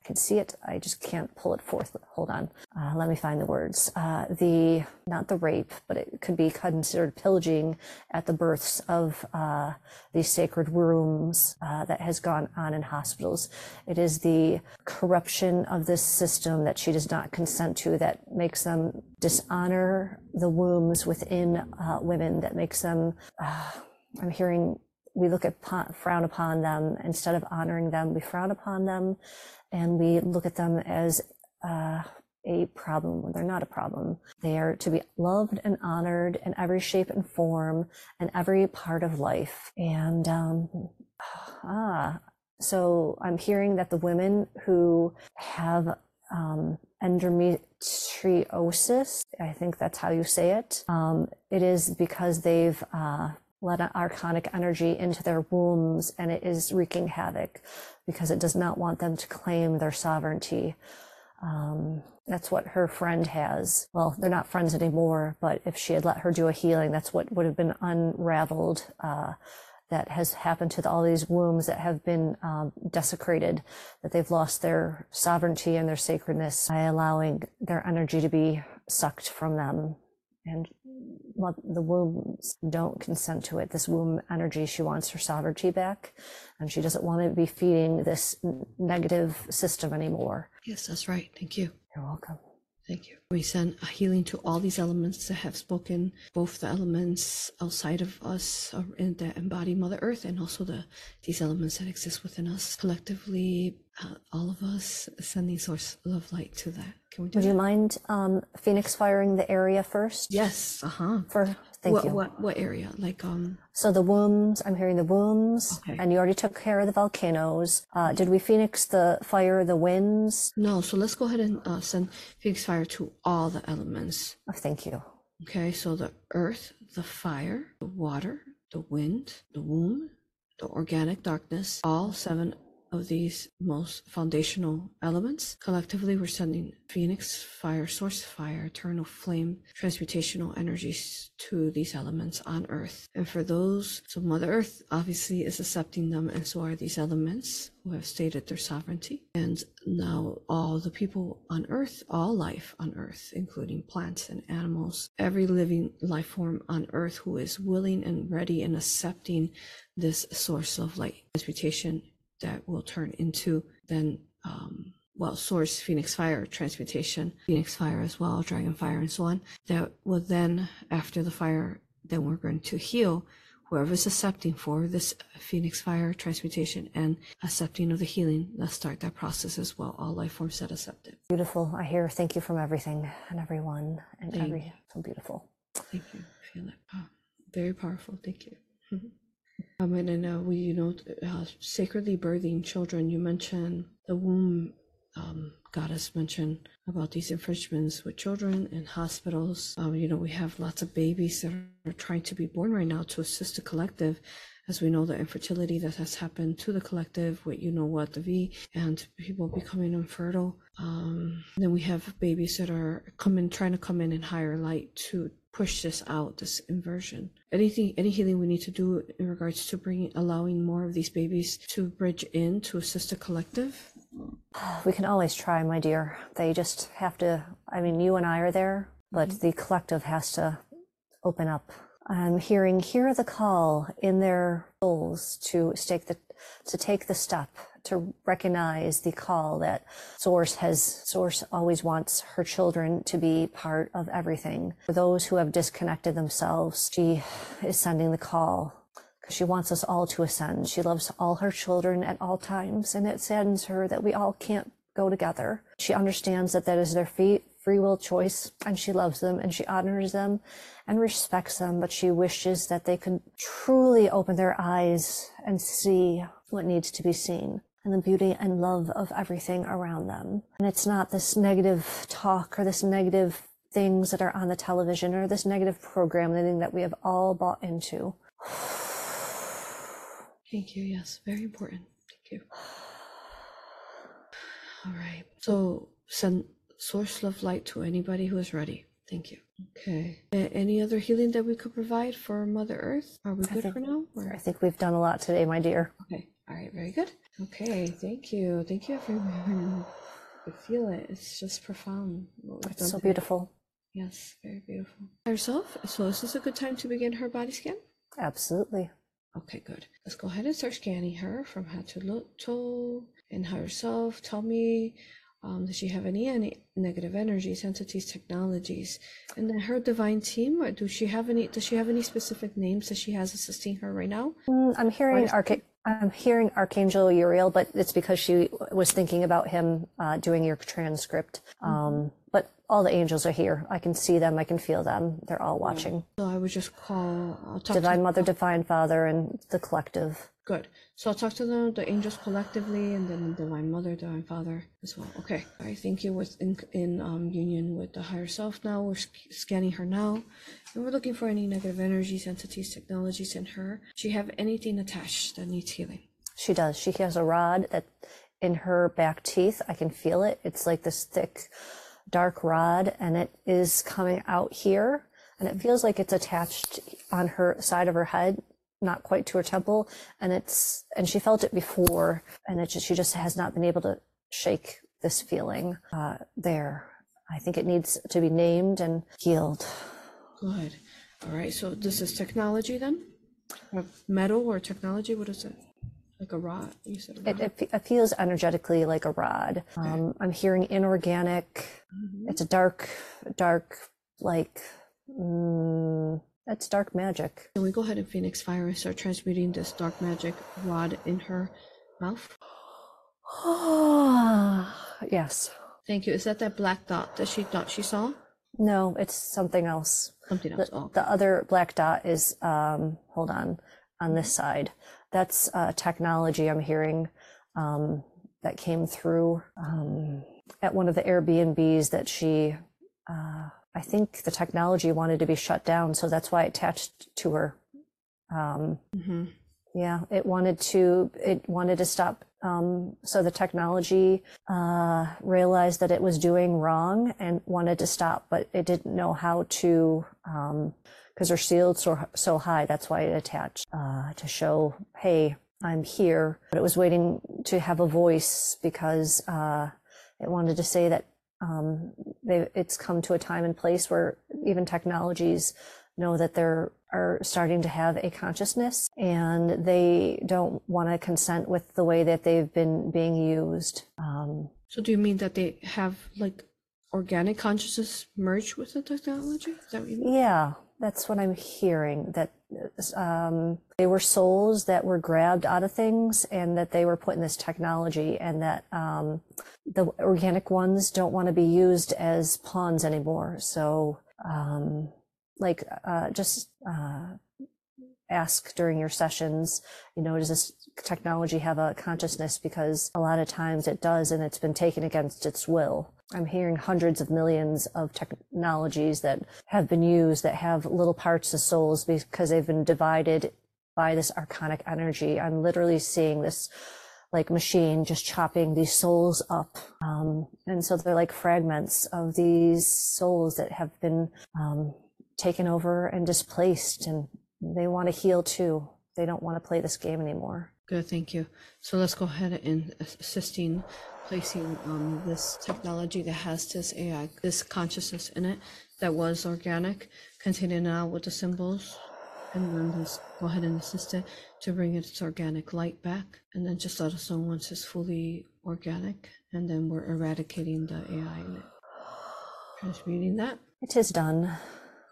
[SPEAKER 1] can see it. I just can't pull it forth. Hold on. Uh, let me find the words. Uh, the not the rape, but it could be considered pillaging at the births of uh, these sacred rooms uh, that has gone on in hospitals. It is the corruption of this system that she does not consent to that makes them dishonor the wombs within uh, women. That makes them. uh, I'm hearing we look at frown upon them instead of honoring them we frown upon them and we look at them as uh, a problem when they're not a problem. They are to be loved and honored in every shape and form and every part of life. And um, ah so i'm hearing that the women who have um, endometriosis i think that's how you say it um, it is because they've uh, let archonic energy into their wombs and it is wreaking havoc because it does not want them to claim their sovereignty. Um, that's what her friend has. Well, they're not friends anymore, but if she had let her do a healing, that's what would have been unraveled. Uh, that has happened to all these wombs that have been um, desecrated, that they've lost their sovereignty and their sacredness by allowing their energy to be sucked from them. And well, the wombs don't consent to it. This womb energy, she wants her sovereignty back, and she doesn't want to be feeding this negative system anymore.
[SPEAKER 2] Yes, that's right. Thank you.
[SPEAKER 1] You're welcome.
[SPEAKER 2] Thank you. We send a healing to all these elements that have spoken, both the elements outside of us uh, in that embody Mother Earth, and also the these elements that exist within us collectively. Uh, all of us sending source of light to that. Can we do
[SPEAKER 1] Would
[SPEAKER 2] that?
[SPEAKER 1] you mind um, Phoenix firing the area first?
[SPEAKER 2] Yes. Uh huh.
[SPEAKER 1] For thank
[SPEAKER 2] what,
[SPEAKER 1] you.
[SPEAKER 2] What what area? Like um.
[SPEAKER 1] So the wombs, I'm hearing the wombs,
[SPEAKER 2] Okay.
[SPEAKER 1] and you already took care of the volcanoes. Uh, did we Phoenix the fire, the winds?
[SPEAKER 2] No. So let's go ahead and uh, send Phoenix Fire to all the elements.
[SPEAKER 1] Oh, thank you.
[SPEAKER 2] Okay. So the earth, the fire, the water, the wind, the womb, the organic darkness, all seven of these most foundational elements. Collectively, we're sending Phoenix fire, source fire, eternal flame, transmutational energies to these elements on Earth. And for those, so Mother Earth obviously is accepting them, and so are these elements who have stated their sovereignty. And now all the people on Earth, all life on Earth, including plants and animals, every living life form on Earth who is willing and ready and accepting this source of light transmutation that will turn into then um, well source phoenix fire transmutation phoenix fire as well dragon fire and so on that will then after the fire then we're going to heal whoever's accepting for this phoenix fire transmutation and accepting of the healing. Let's start that process as well. All life forms that accept it
[SPEAKER 1] Beautiful. I hear thank you from everything and everyone and
[SPEAKER 2] Thank
[SPEAKER 1] every so beautiful.
[SPEAKER 2] thank you. Feel it oh, very powerful. Thank you um, and then uh, we, you know, uh, sacredly birthing children. You mentioned the womb um, goddess mentioned about these infringements with children in hospitals. Um, you know, we have lots of babies that are trying to be born right now to assist the collective. As we know, the infertility that has happened to the collective with, you know what, the V, and people becoming infertile. Um, then we have babies that are coming, trying to come in in higher light to push this out, this inversion. Anything, any healing we need to do in regards to bringing, allowing more of these babies to bridge in to assist the collective.
[SPEAKER 1] We can always try, my dear. They just have to I mean you and I are there, but mm-hmm. the collective has to open up. I'm hearing hear the call in their souls to take the to take the step to recognize the call that source has source always wants her children to be part of everything. For those who have disconnected themselves she is sending the call because she wants us all to ascend. She loves all her children at all times and it saddens her that we all can't go together. She understands that that is their free free will choice and she loves them and she honors them and respects them but she wishes that they could truly open their eyes and see what needs to be seen and the beauty and love of everything around them. And it's not this negative talk or this negative things that are on the television or this negative programming that we have all bought into.
[SPEAKER 2] Thank you. Yes, very important. Thank you. All right. So send source love light to anybody who is ready. Thank you. Okay. Any other healing that we could provide for Mother Earth? Are we good
[SPEAKER 1] think-
[SPEAKER 2] for now?
[SPEAKER 1] I think we've done a lot today, my dear.
[SPEAKER 2] Okay. All right. Very good. Okay. Thank you. Thank you, everyone. I feel it. It's just profound.
[SPEAKER 1] It's so beautiful.
[SPEAKER 2] Yes. Very beautiful. Herself, So is this a good time to begin her body scan?
[SPEAKER 1] Absolutely.
[SPEAKER 2] Okay, good. Let's go ahead and start scanning her from head to toe and herself. Tell me, um, does she have any, any negative energies, entities, technologies, and then her divine team? Or do she have any? Does she have any specific names that she has assisting her right now?
[SPEAKER 1] Mm, I'm hearing
[SPEAKER 2] is-
[SPEAKER 1] Arch- I'm hearing Archangel Uriel, but it's because she was thinking about him uh, doing your transcript. Um, but all the angels are here. I can see them. I can feel them. They're all watching.
[SPEAKER 2] So I would just call.
[SPEAKER 1] Divine
[SPEAKER 2] to,
[SPEAKER 1] Mother, Divine Father, and the collective.
[SPEAKER 2] Good. So I'll talk to them, the angels collectively, and then the Divine Mother, Divine Father as well. Okay. I think you with in, in um, union with the higher self now. We're sc- scanning her now, and we're looking for any negative energies, entities, technologies in her. She have anything attached that needs healing?
[SPEAKER 1] She does. She has a rod that in her back teeth. I can feel it. It's like this thick, dark rod, and it is coming out here. And it feels like it's attached on her side of her head, not quite to her temple. And it's, and she felt it before, and it just, she just has not been able to shake this feeling uh, there. I think it needs to be named and healed.
[SPEAKER 2] Good. All right. So this is technology then? Or metal or technology? What is it? Like a rod? You said rod.
[SPEAKER 1] It, it, it feels energetically like a rod. Um, I'm hearing inorganic. It's a dark, dark, like, mm, it's dark magic.
[SPEAKER 2] Can we go ahead and Phoenix Fire and start transmuting this dark magic rod in her mouth?
[SPEAKER 1] Oh yes.
[SPEAKER 2] Thank you. Is that that black dot that she thought she saw?
[SPEAKER 1] No, it's something else.
[SPEAKER 2] Something else.
[SPEAKER 1] The,
[SPEAKER 2] Oh,
[SPEAKER 1] the other black dot is, um, hold on, on this side. That's uh, technology I'm hearing um, that came through um, at one of the Airbnbs that she, uh, I think the technology wanted to be shut down, so that's why it attached to her. Um,
[SPEAKER 2] hmm
[SPEAKER 1] yeah it wanted to it wanted to stop um, so the technology uh, realized that it was doing wrong and wanted to stop but it didn't know how to because they're sealed so, so high that's why it attached uh, to show hey i'm here but it was waiting to have a voice because uh, it wanted to say that um, they, it's come to a time and place where even technologies know that they're are starting to have a consciousness and they don't want to consent with the way that they've been being used. Um,
[SPEAKER 2] so do you mean that they have like organic consciousness merged with the technology? Is that what you mean?
[SPEAKER 1] Yeah, that's what I'm hearing. That um, they were souls that were grabbed out of things, and that they were put in this technology, and that um, the organic ones don't want to be used as pawns anymore. So um, like uh, just uh, ask during your sessions you know does this technology have a consciousness because a lot of times it does and it's been taken against its will i'm hearing hundreds of millions of technologies that have been used that have little parts of souls because they've been divided by this archonic energy i'm literally seeing this like machine just chopping these souls up um, and so they're like fragments of these souls that have been um, taken over and displaced and they want to heal too. They don't want to play this game anymore.
[SPEAKER 2] Good, thank you. So let's go ahead and assisting placing um, this technology that has this AI, this consciousness in it that was organic, continue now with the symbols, and then just go ahead and assist it to bring its organic light back, and then just let us know once it's fully organic, and then we're eradicating the AI in it. Transmuting that.
[SPEAKER 1] It is done.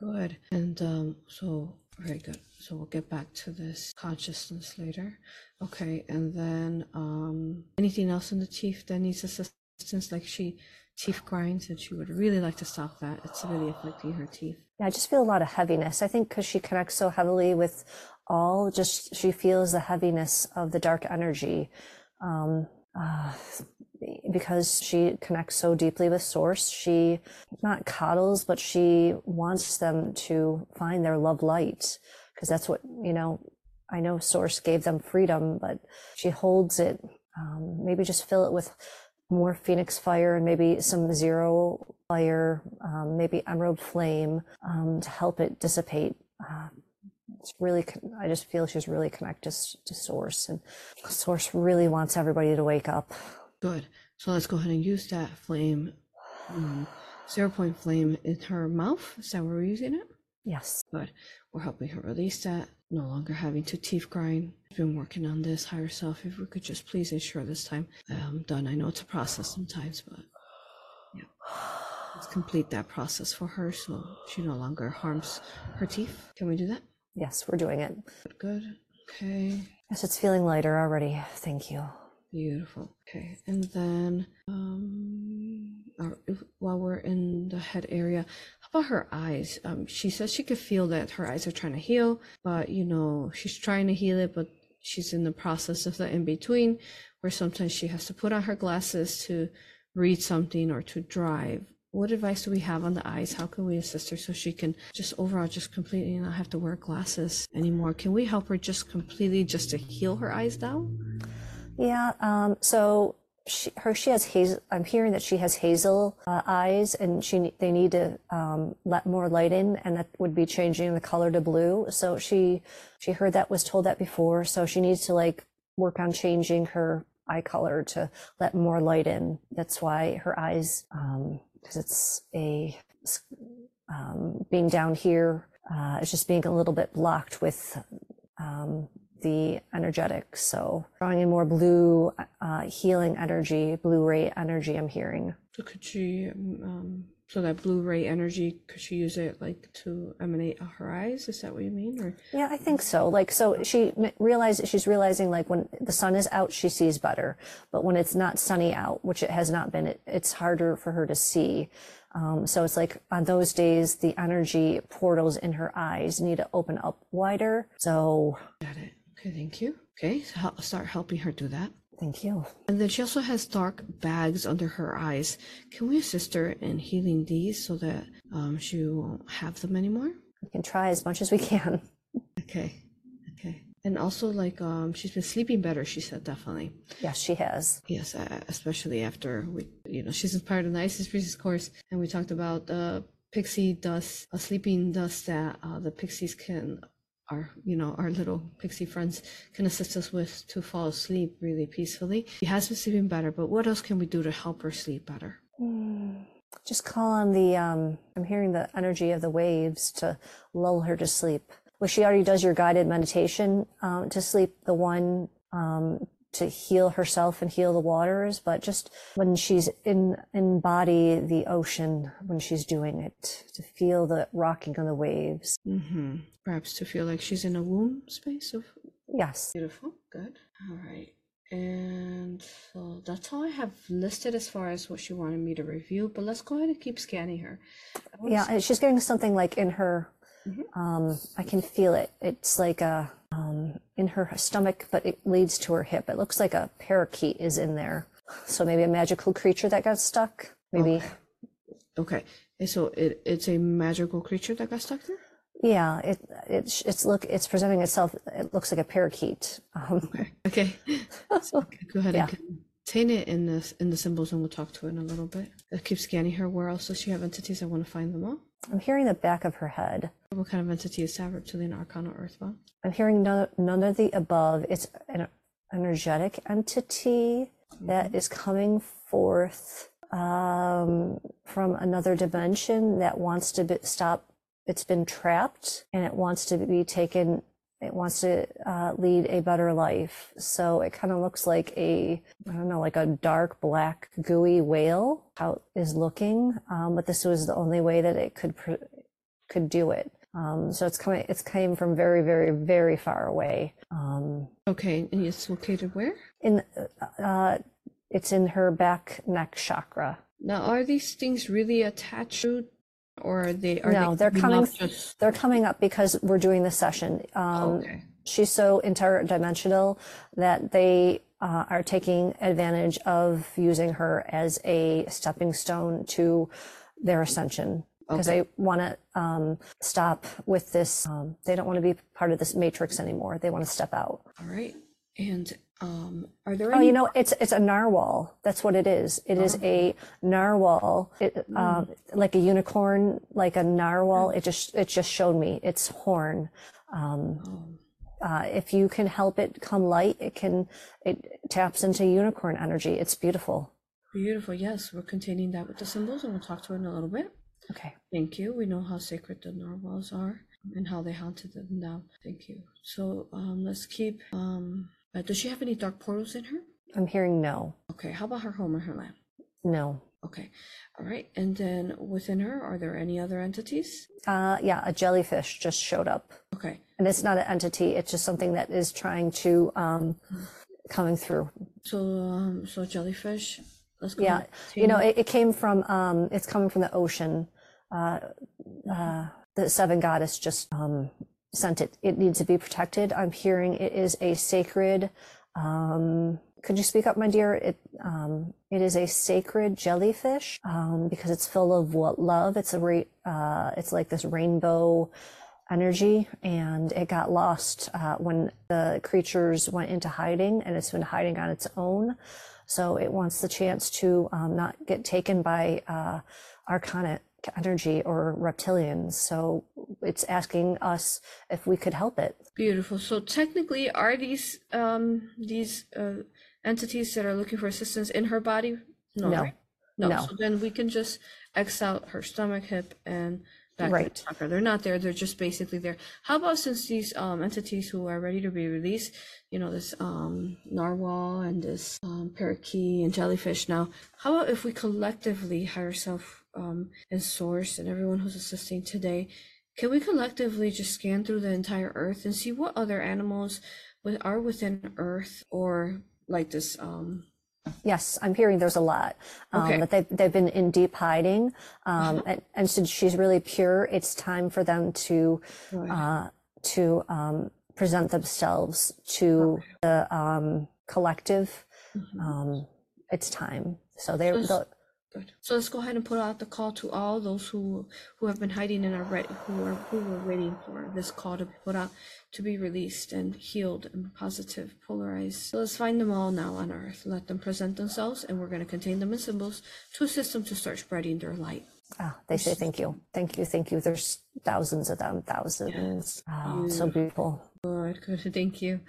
[SPEAKER 2] Good. And um, so, very good. So we'll get back to this consciousness later. Okay. And then um, anything else in the teeth that needs assistance? Like she teeth grinds and she would really like to stop that. It's really affecting her teeth.
[SPEAKER 1] Yeah, I just feel a lot of heaviness. I think because she connects so heavily with all, just she feels the heaviness of the dark energy. Um, uh, because she connects so deeply with source she not coddles but she wants them to find their love light because that's what you know i know source gave them freedom but she holds it um, maybe just fill it with more phoenix fire and maybe some zero fire um, maybe emerald flame um, to help it dissipate. Uh, it's really i just feel she's really connected to source and source really wants everybody to wake up
[SPEAKER 2] Good. So let's go ahead and use that flame, um, zero point flame in her mouth. Is that where we're using it?
[SPEAKER 1] Yes.
[SPEAKER 2] Good. We're helping her release that, no longer having to teeth grind. I've been working on this higher self. If we could just please ensure this time um, done. I know it's a process sometimes, but yeah. Let's complete that process for her so she no longer harms her teeth. Can we do that?
[SPEAKER 1] Yes, we're doing it.
[SPEAKER 2] Good. good. Okay.
[SPEAKER 1] Yes, it's feeling lighter already. Thank you.
[SPEAKER 2] Beautiful. Okay, and then um, our, while we're in the head area, how about her eyes? Um, she says she could feel that her eyes are trying to heal, but you know she's trying to heal it, but she's in the process of the in between, where sometimes she has to put on her glasses to read something or to drive. What advice do we have on the eyes? How can we assist her so she can just overall just completely not have to wear glasses anymore? Can we help her just completely just to heal her eyes down?
[SPEAKER 1] Yeah. Um, so she, her, she has hazel. I'm hearing that she has hazel uh, eyes, and she they need to um, let more light in, and that would be changing the color to blue. So she she heard that was told that before. So she needs to like work on changing her eye color to let more light in. That's why her eyes, because um, it's a um, being down here, uh, it's just being a little bit blocked with um, the energetic. So drawing in more blue uh, healing energy, blue ray energy. I'm hearing.
[SPEAKER 2] So could she, um, so that blue ray energy, could she use it like to emanate her eyes? Is that what you mean? Or
[SPEAKER 1] yeah, I think so. Like so, she realizes she's realizing like when the sun is out, she sees better, but when it's not sunny out, which it has not been, it, it's harder for her to see. Um, so it's like on those days, the energy portals in her eyes need to open up wider. So
[SPEAKER 2] got it. Okay, thank you. Okay, so I'll start helping her do that.
[SPEAKER 1] Thank you.
[SPEAKER 2] And then she also has dark bags under her eyes. Can we assist her in healing these so that um, she won't have them anymore?
[SPEAKER 1] We can try as much as we can.
[SPEAKER 2] Okay. Okay. and also like um she's been sleeping better she said definitely
[SPEAKER 1] Yes, she has.
[SPEAKER 2] yes uh, especially after we you know she's part of the isis priestess course and we talked about the pixie dust a sleeping dust that uh, the pixies can our you know our little pixie friends can assist us with to fall asleep really peacefully. She has been sleeping better but what else can we do to help her sleep better?
[SPEAKER 1] Just call on the, um, I'm hearing the energy of the waves to lull her to sleep. Well, she already does your guided meditation um, to sleep, the one um, to heal herself and heal the waters. But just when she's in embody the ocean, when she's doing it, to feel the rocking of the waves.
[SPEAKER 2] Mm-hmm. perhaps to feel like she's in a womb space of
[SPEAKER 1] Yes.
[SPEAKER 2] Beautiful. Good. All right. And so that's all I have listed as far as what she wanted me to review. But let's go ahead and keep scanning her.
[SPEAKER 1] Yeah,
[SPEAKER 2] see-
[SPEAKER 1] she's getting something like in her.
[SPEAKER 2] Mhm.
[SPEAKER 1] Um, I can feel it. It's like a um, in her stomach, but it leads to her hip. It looks like a parakeet is in there. So maybe a magical creature that got stuck. Maybe,
[SPEAKER 2] Okay. Okay. And so it, it's a magical creature that got stuck there?
[SPEAKER 1] yeah. It it's it's look. It's presenting itself. It looks like a parakeet. Um,
[SPEAKER 2] Okay. Okay. So, go ahead
[SPEAKER 1] Yeah.
[SPEAKER 2] and contain it in the, in the symbols and we'll talk to it in a little bit. I keep scanning her. Where else does she have entities? I want to find them all.
[SPEAKER 1] I'm hearing the back of her head.
[SPEAKER 2] What kind of entity is that? Reptilian, Arcana, Earthbound?
[SPEAKER 1] I'm hearing none, none of the above. It's an energetic entity that is coming forth um, from another dimension that wants to be, stop. It's been trapped and it wants to be taken. It wants to uh, lead a better life. So it kind of looks like a, I don't know, like a dark black gooey whale. How it is looking, um, but this was the only way that it could pr- could do it. Um, so it's coming. It's came from very, very, very far away. Um,
[SPEAKER 2] Okay. And it's located where?
[SPEAKER 1] in uh, it's in her back neck chakra.
[SPEAKER 2] Now, are these things really attached to, or are they? Are
[SPEAKER 1] No,
[SPEAKER 2] they
[SPEAKER 1] they're coming-
[SPEAKER 2] Just,
[SPEAKER 1] They're coming up because we're doing this session. Um,
[SPEAKER 2] okay.
[SPEAKER 1] She's so interdimensional that they uh, are taking advantage of using her as a stepping stone to their ascension because
[SPEAKER 2] Okay.
[SPEAKER 1] they want to um, stop with this. Um, they don't want to be part of this matrix anymore. They want to step out.
[SPEAKER 2] All right. And um, are there
[SPEAKER 1] Oh,
[SPEAKER 2] any?
[SPEAKER 1] you know, it's it's a narwhal. That's what it is. It is a narwhal, it, um, like a unicorn, like a narwhal. It just it just showed me its horn. Um,
[SPEAKER 2] Oh,
[SPEAKER 1] uh, if you can help it come light, it can it taps into unicorn energy. It's beautiful.
[SPEAKER 2] beautiful. Yes, we're containing that with the symbols, and we'll talk to it in a little bit.
[SPEAKER 1] Okay.
[SPEAKER 2] Thank you. We know how sacred the narwhals are and how they haunted them now. Thank you. So um, let's keep. Uh, does she have any dark portals in her?
[SPEAKER 1] I'm hearing no,
[SPEAKER 2] Okay. How about her home and her land?
[SPEAKER 1] no.
[SPEAKER 2] Okay. All right. And then within her, are there any other entities?
[SPEAKER 1] Uh, yeah, a jellyfish just showed up,
[SPEAKER 2] Okay.
[SPEAKER 1] and it's not an entity. It's just something that is trying to um, coming through.
[SPEAKER 2] So um, so jellyfish. Let's go.
[SPEAKER 1] Yeah, you know, it, it came from, um, it's coming from the ocean. Uh, uh, the seven goddess just um, sent it. It needs to be protected. I'm hearing it is a sacred. Um, could you speak up, my dear? It um, it is a sacred jellyfish um, because it's full of what love. It's a ra- uh, it's like this rainbow energy, and it got lost uh, when the creatures went into hiding, and it's been hiding on its own. So it wants the chance to um, not get taken by uh, archonic energy or reptilians. So it's asking us if we could help it.
[SPEAKER 2] Beautiful. So technically, are these um these uh entities that are looking for assistance in her body?
[SPEAKER 1] No.
[SPEAKER 2] right? No.
[SPEAKER 1] No.
[SPEAKER 2] So then we can just X out her stomach, hip, and back
[SPEAKER 1] Right.
[SPEAKER 2] chakra. They're not there. They're just basically there. How about since these um entities who are ready to be released, you know, this um narwhal and this um parakeet and jellyfish now, how about if we collectively higher self um and source and everyone who's assisting today can we collectively just scan through the entire earth and see what other animals with, are within earth or like this um
[SPEAKER 1] Yes, I'm hearing there's a lot. Um,
[SPEAKER 2] Okay.
[SPEAKER 1] That they've, they've been in deep hiding. Um,
[SPEAKER 2] Uh-huh.
[SPEAKER 1] and, and since she's really pure, it's time for them to, uh, to um, present themselves to the um, collective.
[SPEAKER 2] Mhm.
[SPEAKER 1] Um, it's time. So they,
[SPEAKER 2] So Good. So let's go ahead and put out the call to all those who who have been hiding and are ready, who are who were waiting for this call to be put out to be released and healed and positive, polarized. So let's find them all now on Earth. Let them present themselves, and we're going to contain them in symbols to assist them to start spreading their light.
[SPEAKER 1] Ah, they say thank you, thank you, thank you. There's thousands of them, thousands. Oh, so beautiful.
[SPEAKER 2] Good, good. Thank you.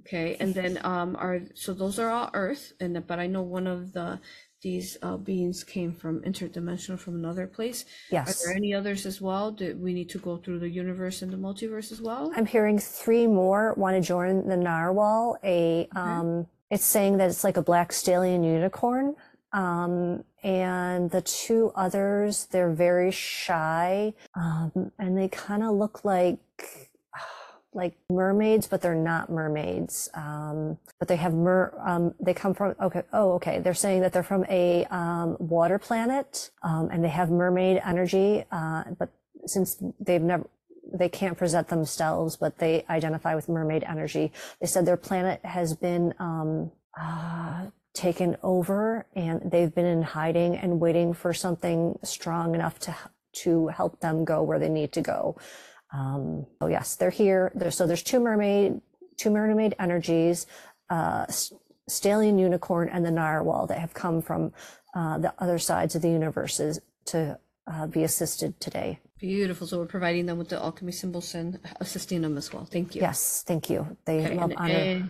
[SPEAKER 2] Okay, and then um, are so those are all Earth, and but I know one of the these uh, beings came from interdimensional from another place.
[SPEAKER 1] Yes.
[SPEAKER 2] Are there any others as well? Do we need to go through the universe and the multiverse as well?
[SPEAKER 1] I'm hearing three more want to join the narwhal. A um, it's saying that it's like a black stallion unicorn. Um, and the two others, they're very shy, um, and they kind of look like like mermaids, but they're not mermaids. Um, but they have mer, um, they come from, okay. Oh, okay. They're saying that they're from a, um, water planet, um, and they have mermaid energy. Uh, but since they've never, they can't present themselves, but they identify with mermaid energy. They said their planet has been, um, uh, taken over and they've been in hiding and waiting for something strong enough to, to help them go where they need to go. Um, oh yes, they're here. So there's two mermaid, two mermaid energies, uh, stallion unicorn and the narwhal that have come from uh, the other sides of the universes to uh, be assisted today.
[SPEAKER 2] Beautiful. So we're providing them with the alchemy symbols and assisting them as well. Thank you.
[SPEAKER 1] Yes, thank you. They
[SPEAKER 2] Okay,
[SPEAKER 1] love
[SPEAKER 2] and,
[SPEAKER 1] honor.
[SPEAKER 2] and-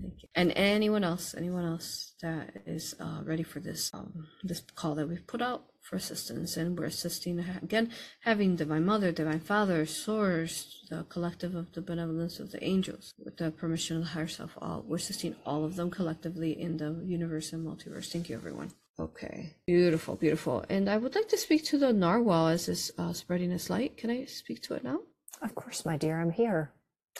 [SPEAKER 2] thank you. And anyone else, anyone else that is uh, ready for this um, this call that we've put out for assistance, and we're assisting again, having Divine Mother, Divine Father, Source, the collective of the benevolence of the angels, with the permission of the higher self. All we're assisting all of them collectively in the universe and multiverse. Thank you, everyone. Okay, beautiful, beautiful. And I would like to speak to the narwhal as is uh, spreading its light. Can I speak to it now?
[SPEAKER 1] Of course, my dear, I'm here.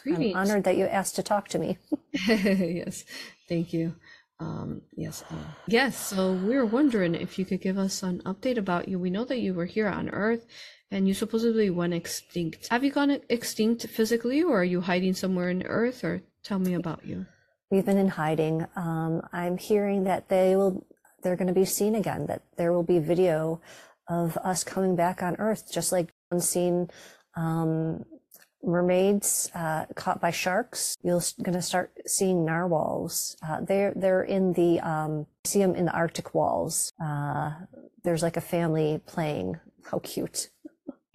[SPEAKER 2] Greetings.
[SPEAKER 1] I'm honored that you asked to talk to me.
[SPEAKER 2] yes, thank you. Um, yes, uh, yes. So we were wondering if you could give us an update about you. We know that you were here on Earth, and you supposedly went extinct. Have you gone extinct physically, or are you hiding somewhere in Earth? Or tell me about you.
[SPEAKER 1] We've been in hiding. Um, I'm hearing that they will, they're going to be seen again, that there will be video of us coming back on Earth, just like unseen um, mermaids uh, caught by sharks. You're going to start seeing narwhals. Uh, they're they're in the um, see them in the Arctic walls. Uh, there's like a family playing. How cute!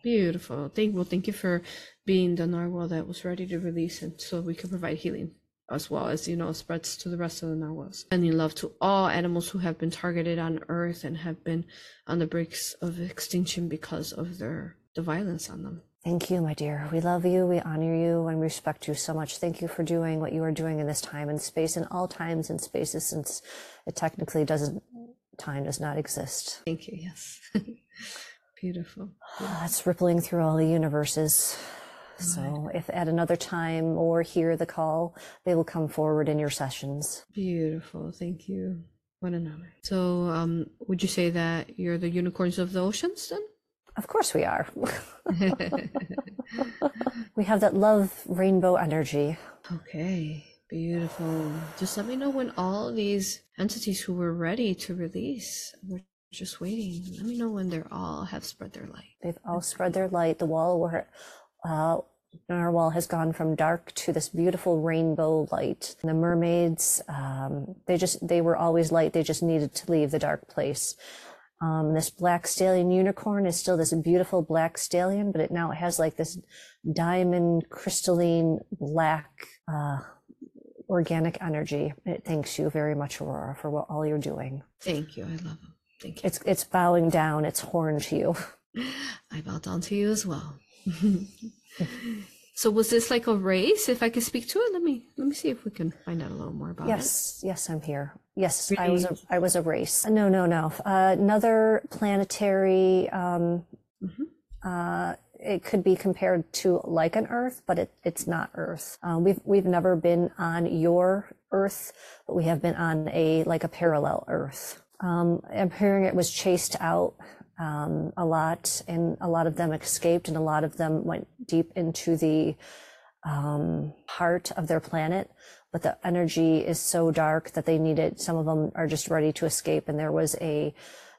[SPEAKER 2] Beautiful. Thank well, thank you for being the narwhal that was ready to release, and so we can provide healing as well as you know spreads to the rest of the narwhals. Sending love to all animals who have been targeted on Earth and have been on the brink of extinction because of their the violence on them.
[SPEAKER 1] Thank you, my dear. We love you, we honor you, and we respect you so much. Thank you for doing what you are doing in this time and space, in all times and spaces, since it technically doesn't, time does not exist.
[SPEAKER 2] Thank you. Yes. Beautiful.
[SPEAKER 1] It's rippling through all the universes. So if at another time or hear the call, they will come forward in your sessions.
[SPEAKER 2] Beautiful. Thank you. What an honor. So, um, would you say that you're the unicorns of the oceans then?
[SPEAKER 1] Of course we are. we have that love rainbow energy.
[SPEAKER 2] Okay, beautiful. Just let me know when all these entities who were ready to release, we're just waiting. Let me know when they're all have spread their light.
[SPEAKER 1] They've all spread their light. The wall where uh, narwhal has gone from dark to this beautiful rainbow light. And the mermaids, um, they just they were always light. They just needed to leave the dark place. Um, this black stallion unicorn is still this beautiful black stallion, but it now has like this diamond crystalline black uh, organic energy. It thanks you very much, Aurora, for what all you're doing.
[SPEAKER 2] Thank you. I love them. Thank you.
[SPEAKER 1] It's it's bowing down its horn to you.
[SPEAKER 2] I bow down to you as well. so was this like a race? If I could speak to it, let me let me see if we can find out a little more about it.
[SPEAKER 1] Yes, yes, I'm here. Yes, I was a I was a race. No, no, no. Uh, another planetary. Um,
[SPEAKER 2] Mhm.
[SPEAKER 1] uh, it could be compared to like an Earth, but it, it's not Earth. Uh, we've we've never been on your Earth, but we have been on a like a parallel Earth. Um, I'm hearing it was chased out um, a lot, and a lot of them escaped, and a lot of them went deep into the um, heart of their planet. But the energy is so dark that they needed. Some of them are just ready to escape, and there was a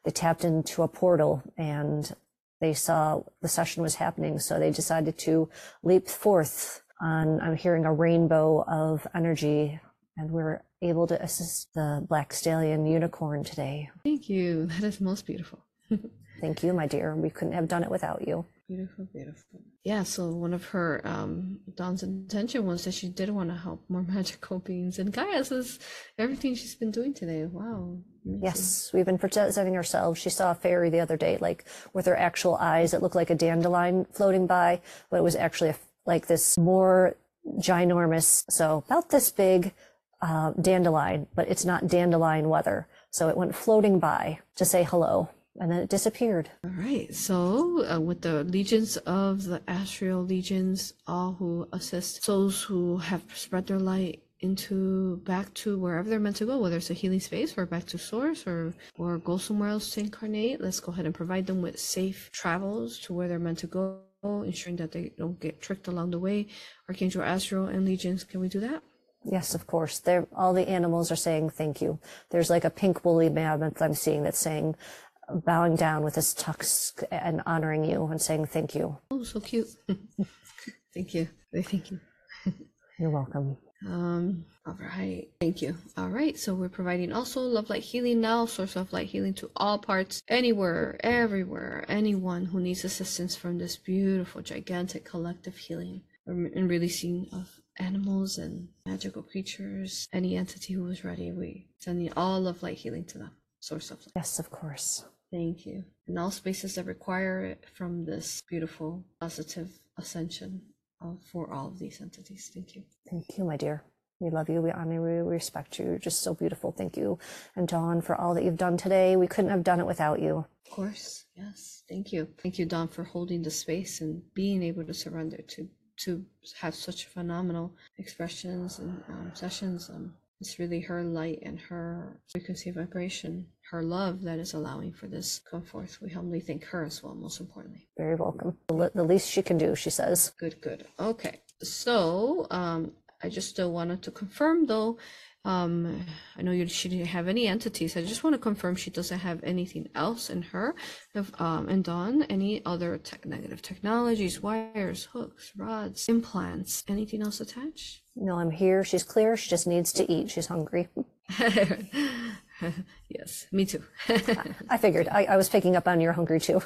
[SPEAKER 1] they tapped into a portal and they saw the session was happening. So they decided to leap forth on, I'm hearing a rainbow of energy and we're able to assist the Black Stallion unicorn today.
[SPEAKER 2] Thank you. That is most beautiful.
[SPEAKER 1] Thank you, my dear. We couldn't have done it without you.
[SPEAKER 2] Beautiful, beautiful. Yeah, so one of her um Dawn's intention was that she did want to help more magical beings. And Gaia says everything she's been doing today. Wow. amazing.
[SPEAKER 1] Yes, we've been presenting ourselves. She saw a fairy the other day, like with her actual eyes. It looked like a dandelion floating by, but it was actually a, like this more ginormous, so about this big uh, dandelion, but it's not dandelion weather. So it went floating by to say hello, and then it disappeared.
[SPEAKER 2] All right. So, uh, with the legions of the astral legions, all who assist souls who have spread their light into back to wherever they're meant to go, whether it's a healing space or back to source or or go somewhere else to incarnate. Let's go ahead and provide them with safe travels to where they're meant to go, ensuring that they don't get tricked along the way. Archangel Azrael and legions, can we do that?
[SPEAKER 1] Yes, of course. They're, all the animals are saying thank you. There's like a pink woolly mammoth I'm seeing that's saying, bowing down with his tusk and honoring you and saying thank you.
[SPEAKER 2] Oh, so cute. thank you. Thank you.
[SPEAKER 1] You're welcome.
[SPEAKER 2] Um, all right. Thank you. All right. So we're providing also love light healing now, source of light healing to all parts, anywhere, everywhere, anyone who needs assistance from this beautiful, gigantic collective healing and releasing of animals and magical creatures, any entity who is ready. We sending all love light healing to them. Source of light.
[SPEAKER 1] Yes, of course.
[SPEAKER 2] Thank you. And all spaces that require it from this beautiful, positive ascension uh, for all of these entities. Thank you.
[SPEAKER 1] Thank you, my dear. We love you. We honor you. We respect you. You're just so beautiful. Thank you. And Dawn, for all that you've done today. We couldn't have done it without you.
[SPEAKER 2] Of course. Yes. Thank you. Thank you, Dawn, for holding the space and being able to surrender to to have such phenomenal expressions and um, sessions. Um, it's really her light and her frequency vibration, her love that is allowing for this come forth. We humbly thank her as well, most importantly.
[SPEAKER 1] Very welcome. The, least she can do, she says.
[SPEAKER 2] Good, good. Okay. So, um, I just still wanted to confirm though. Um, I know you, she didn't have any entities. I just want to confirm she doesn't have anything else in her. If, um, and Dawn, any other tech, negative technologies, wires, hooks, rods, implants, anything else attached?
[SPEAKER 1] No, I'm here. She's clear. She just needs to eat. She's hungry.
[SPEAKER 2] yes, me too.
[SPEAKER 1] I figured. I, I was picking up on you're hungry too.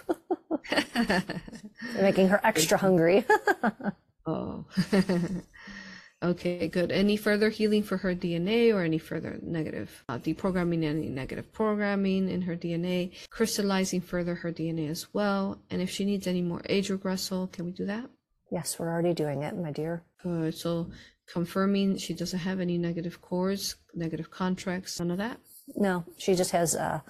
[SPEAKER 1] Making her extra hungry.
[SPEAKER 2] oh. okay, good. Any further healing for her DNA or any further negative uh, deprogramming, any negative programming in her DNA, crystallizing further her DNA as well. And if she needs any more age regressal, can we do that?
[SPEAKER 1] yes, we're already doing it, my dear.
[SPEAKER 2] Good. So confirming she doesn't have any negative cores, negative contracts, none of that.
[SPEAKER 1] No, she just has uh,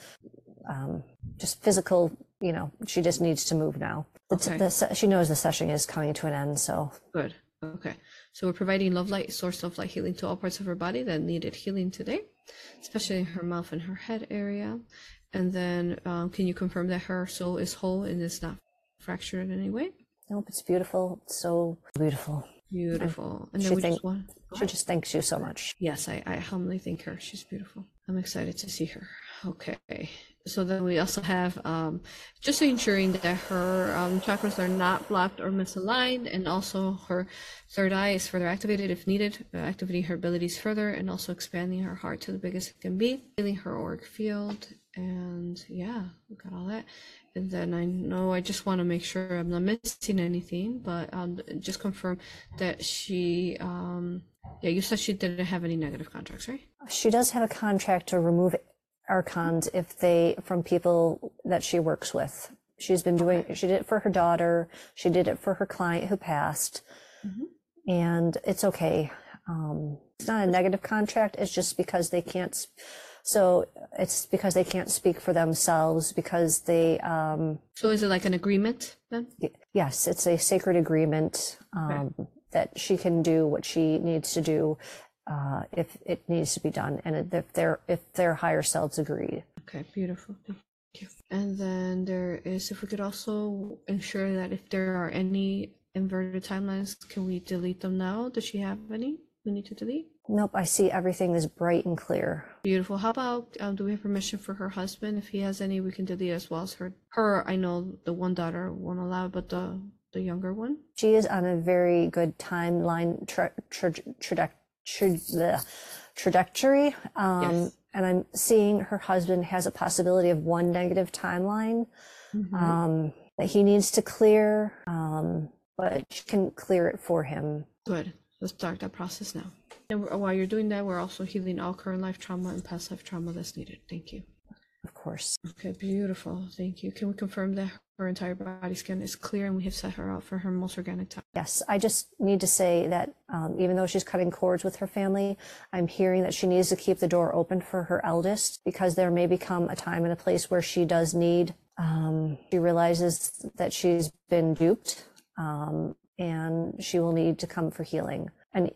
[SPEAKER 1] um, just physical. You know, she just needs to move now. The,
[SPEAKER 2] Okay.
[SPEAKER 1] the, she knows the session is coming to an end, so
[SPEAKER 2] Good. Okay. So we're providing love light, source of light healing to all parts of her body that needed healing today, especially her mouth and her head area. And then um, can you confirm that her soul is whole and is not fractured in any way?
[SPEAKER 1] nope, it's beautiful. It's so beautiful.
[SPEAKER 2] Beautiful. And
[SPEAKER 1] she
[SPEAKER 2] then we
[SPEAKER 1] think-
[SPEAKER 2] just want.
[SPEAKER 1] She just thanks you so much.
[SPEAKER 2] Yes, I, I humbly thank her. She's beautiful. I'm excited to see her. Okay. So then we also have um, just ensuring that her um, chakras are not blocked or misaligned, and also her third eye is further activated if needed, uh, activating her abilities further, and also expanding her heart to the biggest it can be, healing her auric field, and yeah, we got all that. And then I know I just want to make sure I'm not missing anything, but I'll just confirm that she, um, yeah, you said she didn't have any negative contracts, right?
[SPEAKER 1] She does have a contract to remove archons if they from people that she works with. She's been doing. She did it for her daughter. She did it for her client who passed, and it's okay. Um, it's not a negative contract. It's just because they can't. So it's because they can't speak for themselves because they. Um,
[SPEAKER 2] So is it like an agreement then?
[SPEAKER 1] yes, it's a sacred agreement um, that she can do what she needs to do uh, if it needs to be done, and if their if their higher selves agree.
[SPEAKER 2] Okay, beautiful. Thank you. And then there is, if we could also ensure that if there are any inverted timelines, can we delete them now? Does she have any we need to delete?
[SPEAKER 1] Nope, I see everything is bright and clear.
[SPEAKER 2] Beautiful. How about um, do we have permission for her husband? If he has any, we can delete as well as her. Her, I know the one daughter won't allow, but the the younger one.
[SPEAKER 1] She is on a very good timeline tra- tra- tra- trajectory. Um,
[SPEAKER 2] Yes.
[SPEAKER 1] And I'm seeing her husband has a possibility of one negative timeline
[SPEAKER 2] Mhm.
[SPEAKER 1] um, that he needs to clear, um, but she can clear it for him.
[SPEAKER 2] Good. Let's start that process now. And while you're doing that, we're also healing all current life trauma and past life trauma that's needed. Thank you.
[SPEAKER 1] Of course.
[SPEAKER 2] Okay, beautiful. Thank you. Can we confirm that her entire body scan is clear and we have set her up for her most organic time?
[SPEAKER 1] Yes, I just need to say that um, even though she's cutting cords with her family, I'm hearing that she needs to keep the door open for her eldest because there may become a time and a place where she does need. Um, she realizes that she's been duped um, and she will need to come for healing. And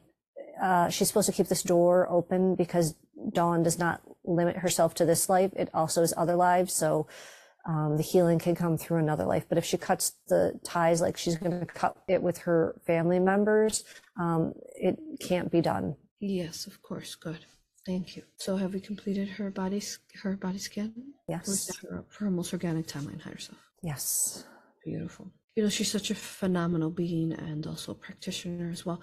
[SPEAKER 1] uh, she's supposed to keep this door open because Dawn does not limit herself to this life. It also is other lives. So um, the healing can come through another life. But if she cuts the ties like she's going to cut it with her family members, um, it can't be done.
[SPEAKER 2] Yes, of course. Good. Thank you. So have we completed her body her body scan?
[SPEAKER 1] Yes.
[SPEAKER 2] her her most organic timeline higher self.
[SPEAKER 1] Yes.
[SPEAKER 2] Beautiful. You know, she's such a phenomenal being and also a practitioner as well.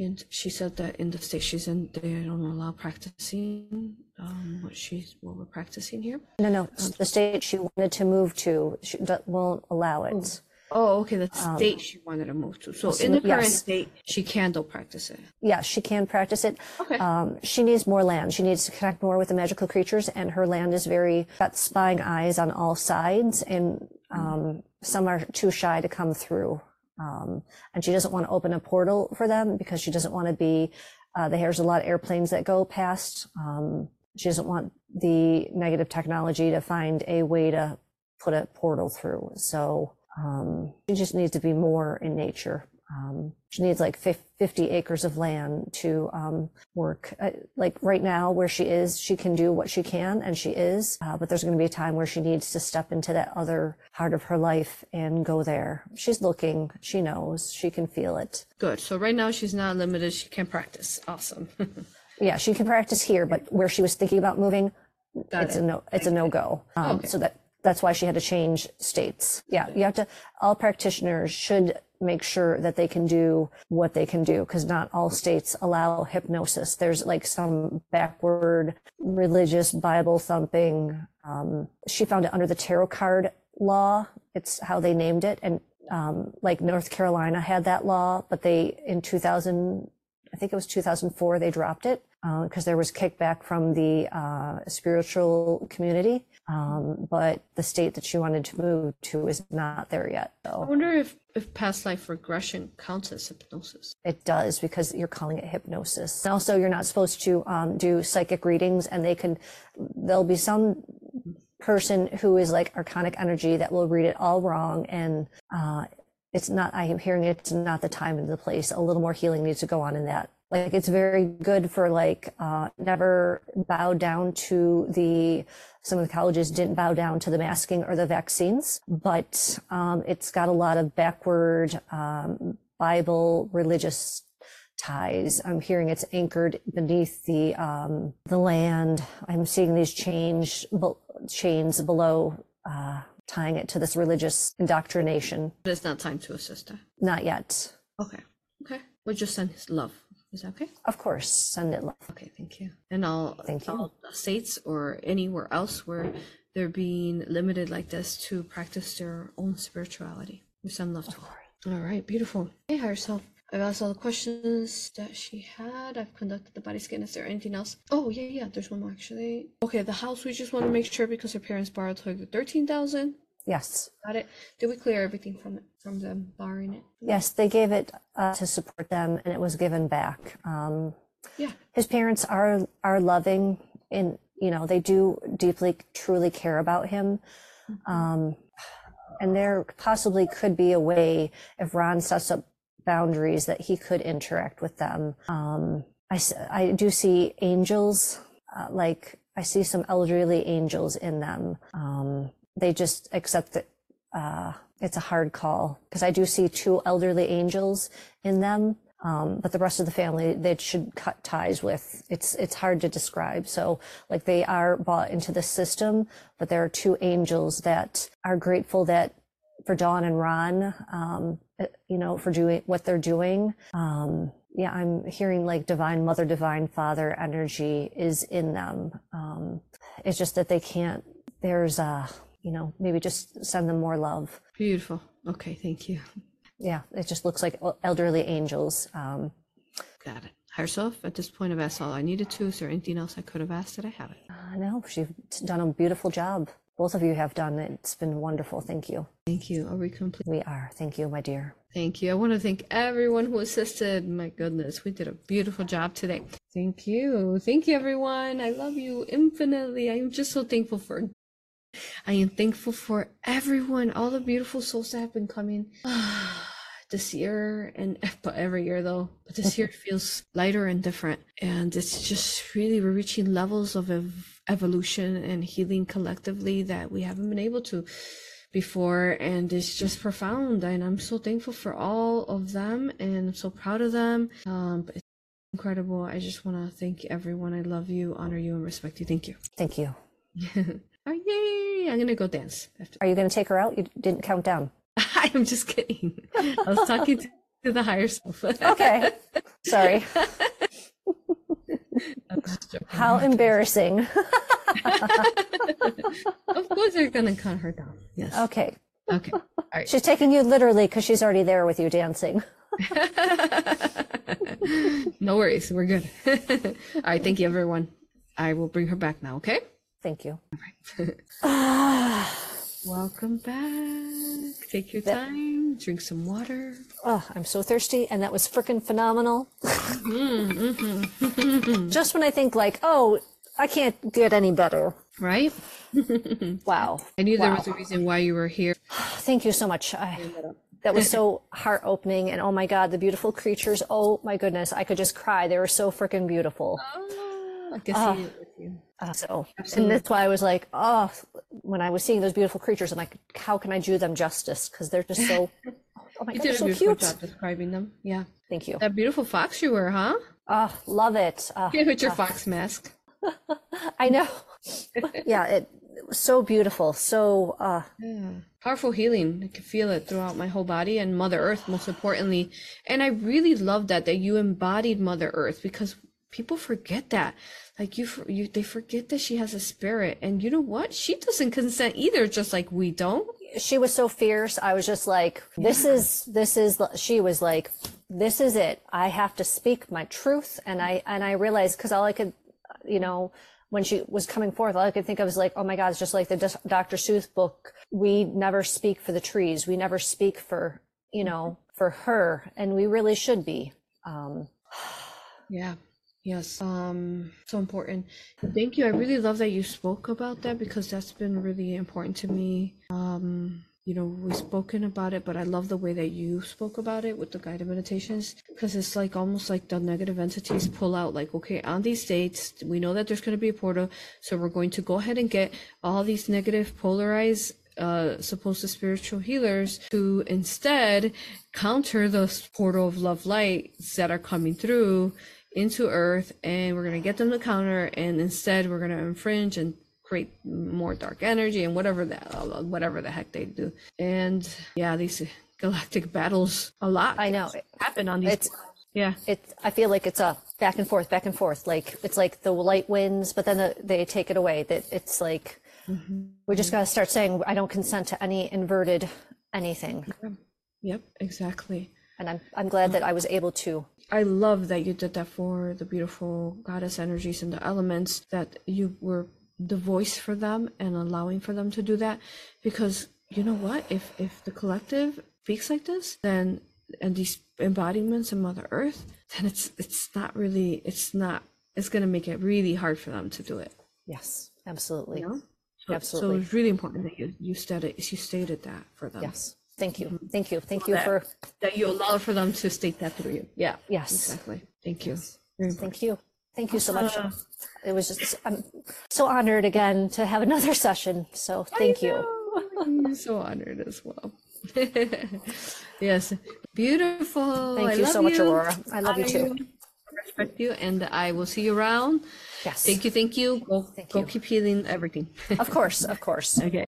[SPEAKER 2] And she said that in the state she's in, they don't allow practicing um, what she's what we're practicing here.
[SPEAKER 1] No, no. The state she wanted to move to she do- won't allow it.
[SPEAKER 2] Oh, okay, the state she wanted to move to. So in the current
[SPEAKER 1] yes.
[SPEAKER 2] state, she can still practice it.
[SPEAKER 1] Yeah, she can practice it.
[SPEAKER 2] Okay.
[SPEAKER 1] Um, she needs more land. She needs to connect more with the magical creatures, and her land is very got spying eyes on all sides, and um, some are too shy to come through. Um, and she doesn't want to open a portal for them because she doesn't want to be. Uh, there's a lot of airplanes that go past. Um, she doesn't want the negative technology to find a way to put a portal through. So um, she just needs to be more in nature. Um, she needs like 50 acres of land to um, work. Uh, like right now, where she is, she can do what she can, and she is. Uh, but there's going to be a time where she needs to step into that other part of her life and go there. She's looking. She knows. She can feel it.
[SPEAKER 2] Good. So right now she's not limited. She can practice. Awesome.
[SPEAKER 1] Yeah, she can practice here, but where she was thinking about moving,
[SPEAKER 2] Got
[SPEAKER 1] it's
[SPEAKER 2] it.
[SPEAKER 1] a no. It's a no go. Um,
[SPEAKER 2] Okay.
[SPEAKER 1] So that that's why she had to change states. Yeah, you have to. All practitioners should make sure that they can do what they can do because not all states allow hypnosis. There's like some backward religious Bible thumping. Um, she found it under the tarot card law. It's how they named it, and um, like North Carolina had that law, but they in 2000. I think it was 2004 they dropped it because there was kickback from the uh, spiritual community. Um, but the state that she wanted to move to is not there yet.
[SPEAKER 2] I wonder if, if past life regression counts as hypnosis.
[SPEAKER 1] it does because you're calling it hypnosis. And also, you're not supposed to um, do psychic readings, and they can, there'll be some person who is like archonic energy that will read it all wrong. And uh, it's not, I am hearing it's not the time and the place. A little more healing needs to go on in that. Like it's very good for like uh, never bow down to the some of the colleges didn't bow down to the masking or the vaccines, but um, it's got a lot of backward um, Bible religious ties. I'm hearing it's anchored beneath the um, the land. I'm seeing these change be- chains below, uh, tying it to this religious indoctrination.
[SPEAKER 2] But it's not time to assist her.
[SPEAKER 1] Not yet.
[SPEAKER 2] Okay. Okay. We'll just send his love. Is that okay?
[SPEAKER 1] Of course, send it love.
[SPEAKER 2] Okay, thank you. And all,
[SPEAKER 1] Thank you.
[SPEAKER 2] all states or anywhere else where they're being limited like this to practice their own spirituality. We send love to her. All right, beautiful. Hey, higher self. I've asked all the questions that she had. I've conducted the body scan. Is there anything else? Oh, yeah, yeah. There's one more actually. Okay, the house. We just want to make sure because her parents borrowed like the thirteen thousand.
[SPEAKER 1] Yes.
[SPEAKER 2] Got it. Did we clear everything from it from them borrowing it?
[SPEAKER 1] Yes, they gave it uh, to support them, and it was given back. Um,
[SPEAKER 2] Yeah.
[SPEAKER 1] his parents are are loving, and you know they do deeply, truly care about him. Um, and there possibly could be a way if Ron sets up boundaries that he could interact with them. Um, I I do see angels, uh, like I see some elderly angels in them. Um, they just accept that uh, it's a hard call because I do see two elderly angels in them. Um, but the rest of the family, they should cut ties with. It's it's hard to describe. So like they are bought into the system, but there are two angels that are grateful that for Dawn and Ron, um, uh, you know, for doing what they're doing. Um, yeah, I'm hearing like divine mother, divine father energy is in them. Um, it's just that they can't, there's a, you know, maybe just send them more love.
[SPEAKER 2] Beautiful. Okay, thank you.
[SPEAKER 1] Yeah, it just looks like elderly angels. Um,
[SPEAKER 2] Got it. Herself, at this point, I've asked all I needed to. Is there anything else I could have asked that I haven't?
[SPEAKER 1] Uh, no, she's done a beautiful job. Both of you have done it. It's been wonderful. Thank you.
[SPEAKER 2] Thank you. Are we complete?
[SPEAKER 1] We are. Thank you, my dear.
[SPEAKER 2] Thank you. I want to thank everyone who assisted. My goodness, we did a beautiful job today. Thank you. Thank you, everyone. I love you infinitely. I am just so thankful for. I am thankful for everyone, all the beautiful souls that have been coming. This year, and but every year though. But this year feels lighter and different, and it's just really we're reaching levels of ev- evolution and healing collectively that we haven't been able to before. And it's just profound. And i'm so thankful for all of them and i'm so proud of them. Um it's incredible. I just want to thank everyone. I love you honor you and respect you. Thank you.
[SPEAKER 1] Thank you.
[SPEAKER 2] Oh, yay i'm gonna go dance
[SPEAKER 1] after. are you gonna take her out you didn't count down
[SPEAKER 2] i am just kidding i was talking to, to the higher self
[SPEAKER 1] okay sorry how embarrassing
[SPEAKER 2] of course they're gonna count her down. Yes.
[SPEAKER 1] Okay.
[SPEAKER 2] Okay. All right.
[SPEAKER 1] She's taking you literally because she's already there with you dancing.
[SPEAKER 2] no worries. We're good. All right. Thank you, everyone. I will bring her back now. Okay.
[SPEAKER 1] Thank you.
[SPEAKER 2] Right. Welcome back. Take your time. Drink some water.
[SPEAKER 1] Oh, I'm so thirsty, and that was freaking phenomenal. Mm-hmm. Mm-hmm. Just when I think like, oh, I can't get any better.
[SPEAKER 2] Right?
[SPEAKER 1] wow.
[SPEAKER 2] I knew
[SPEAKER 1] wow.
[SPEAKER 2] there was a reason why you were here.
[SPEAKER 1] Thank you so much. I, that was so heart opening. And oh my God, the beautiful creatures. Oh my goodness. I could just cry. They were so freaking beautiful.
[SPEAKER 2] Oh, I can see it with you.
[SPEAKER 1] Uh, so, Absolutely. and that's why I was like, oh, when I was seeing those beautiful creatures, I'm like, how can I do them justice? Because they're just so,
[SPEAKER 2] oh my you God, did a so beautiful cute. job describing them. Yeah.
[SPEAKER 1] Thank you.
[SPEAKER 2] That beautiful fox you were, huh?
[SPEAKER 1] Oh, love it.
[SPEAKER 2] Uh, yeah, with your uh, fox mask.
[SPEAKER 1] I know. yeah, it, it, was so beautiful. So uh
[SPEAKER 2] yeah. powerful healing. I can feel it throughout my whole body and Mother Earth most importantly. And I really love that that you embodied Mother Earth because people forget that. Like you, you, they forget that she has a spirit, and you know what? She doesn't consent either, just like we don't.
[SPEAKER 1] She was so fierce. I was just like, "This yeah. is, this is." She was like, "This is it. I have to speak my truth." And I, and I realized because all I could you know, when she was coming forth, all I could think of was like, oh my God, it's just like the Dr. Seuss book. We never speak for the trees. We never speak for, you know, for her. And we really should be. Um,
[SPEAKER 2] yeah. Yes. Um, so important. Thank you. I really love that you spoke about that because that's been really important to me. Um, you know we've spoken about it but i love the way that you spoke about it with the guided meditations because it's like almost like the negative entities pull out like okay on these dates we know that there's going to be a portal so we're going to go ahead and get all these negative polarized uh, supposed to spiritual healers to instead counter the portal of love light that are coming through into earth and we're going to get them to counter and instead we're going to infringe and create more dark energy and whatever that whatever the heck they do. And yeah these galactic battles a lot
[SPEAKER 1] i know.
[SPEAKER 2] happen on these
[SPEAKER 1] it's
[SPEAKER 2] yeah.
[SPEAKER 1] it's i feel like it's a back and forth back and forth. Like it's like the light wins but then the, they take it away. That it's like mm-hmm. we just got to start saying i don't consent to any inverted anything.
[SPEAKER 2] Yep exactly
[SPEAKER 1] and i'm i'm glad that i was able to.
[SPEAKER 2] I love that you did that for the beautiful goddess energies and the elements that you were the voice for them and allowing for them to do that. Because you know what? If if the collective speaks like this then and these embodiments of mother earth then it's it's not really it's not it's going to make it really hard for them to do it.
[SPEAKER 1] Yes absolutely. You know?
[SPEAKER 2] so,
[SPEAKER 1] absolutely.
[SPEAKER 2] so it's really important that you you stated you stated that for them.
[SPEAKER 1] Yes thank you mm-hmm. thank you thank you that, for
[SPEAKER 2] that you allow for them to state that through you yeah
[SPEAKER 1] yes
[SPEAKER 2] exactly thank you
[SPEAKER 1] thank you Thank you so much. Uh, it was just, I'm so honored again to have another session. So thank you.
[SPEAKER 2] I'm so honored as well. yes, Beautiful.
[SPEAKER 1] Thank
[SPEAKER 2] I
[SPEAKER 1] you so much, Aurora. I love you too.
[SPEAKER 2] Respect you, and I will see you around.
[SPEAKER 1] Yes.
[SPEAKER 2] Thank you, thank you. Go, go
[SPEAKER 1] you.
[SPEAKER 2] keep healing everything.
[SPEAKER 1] Of course, of course.
[SPEAKER 2] okay.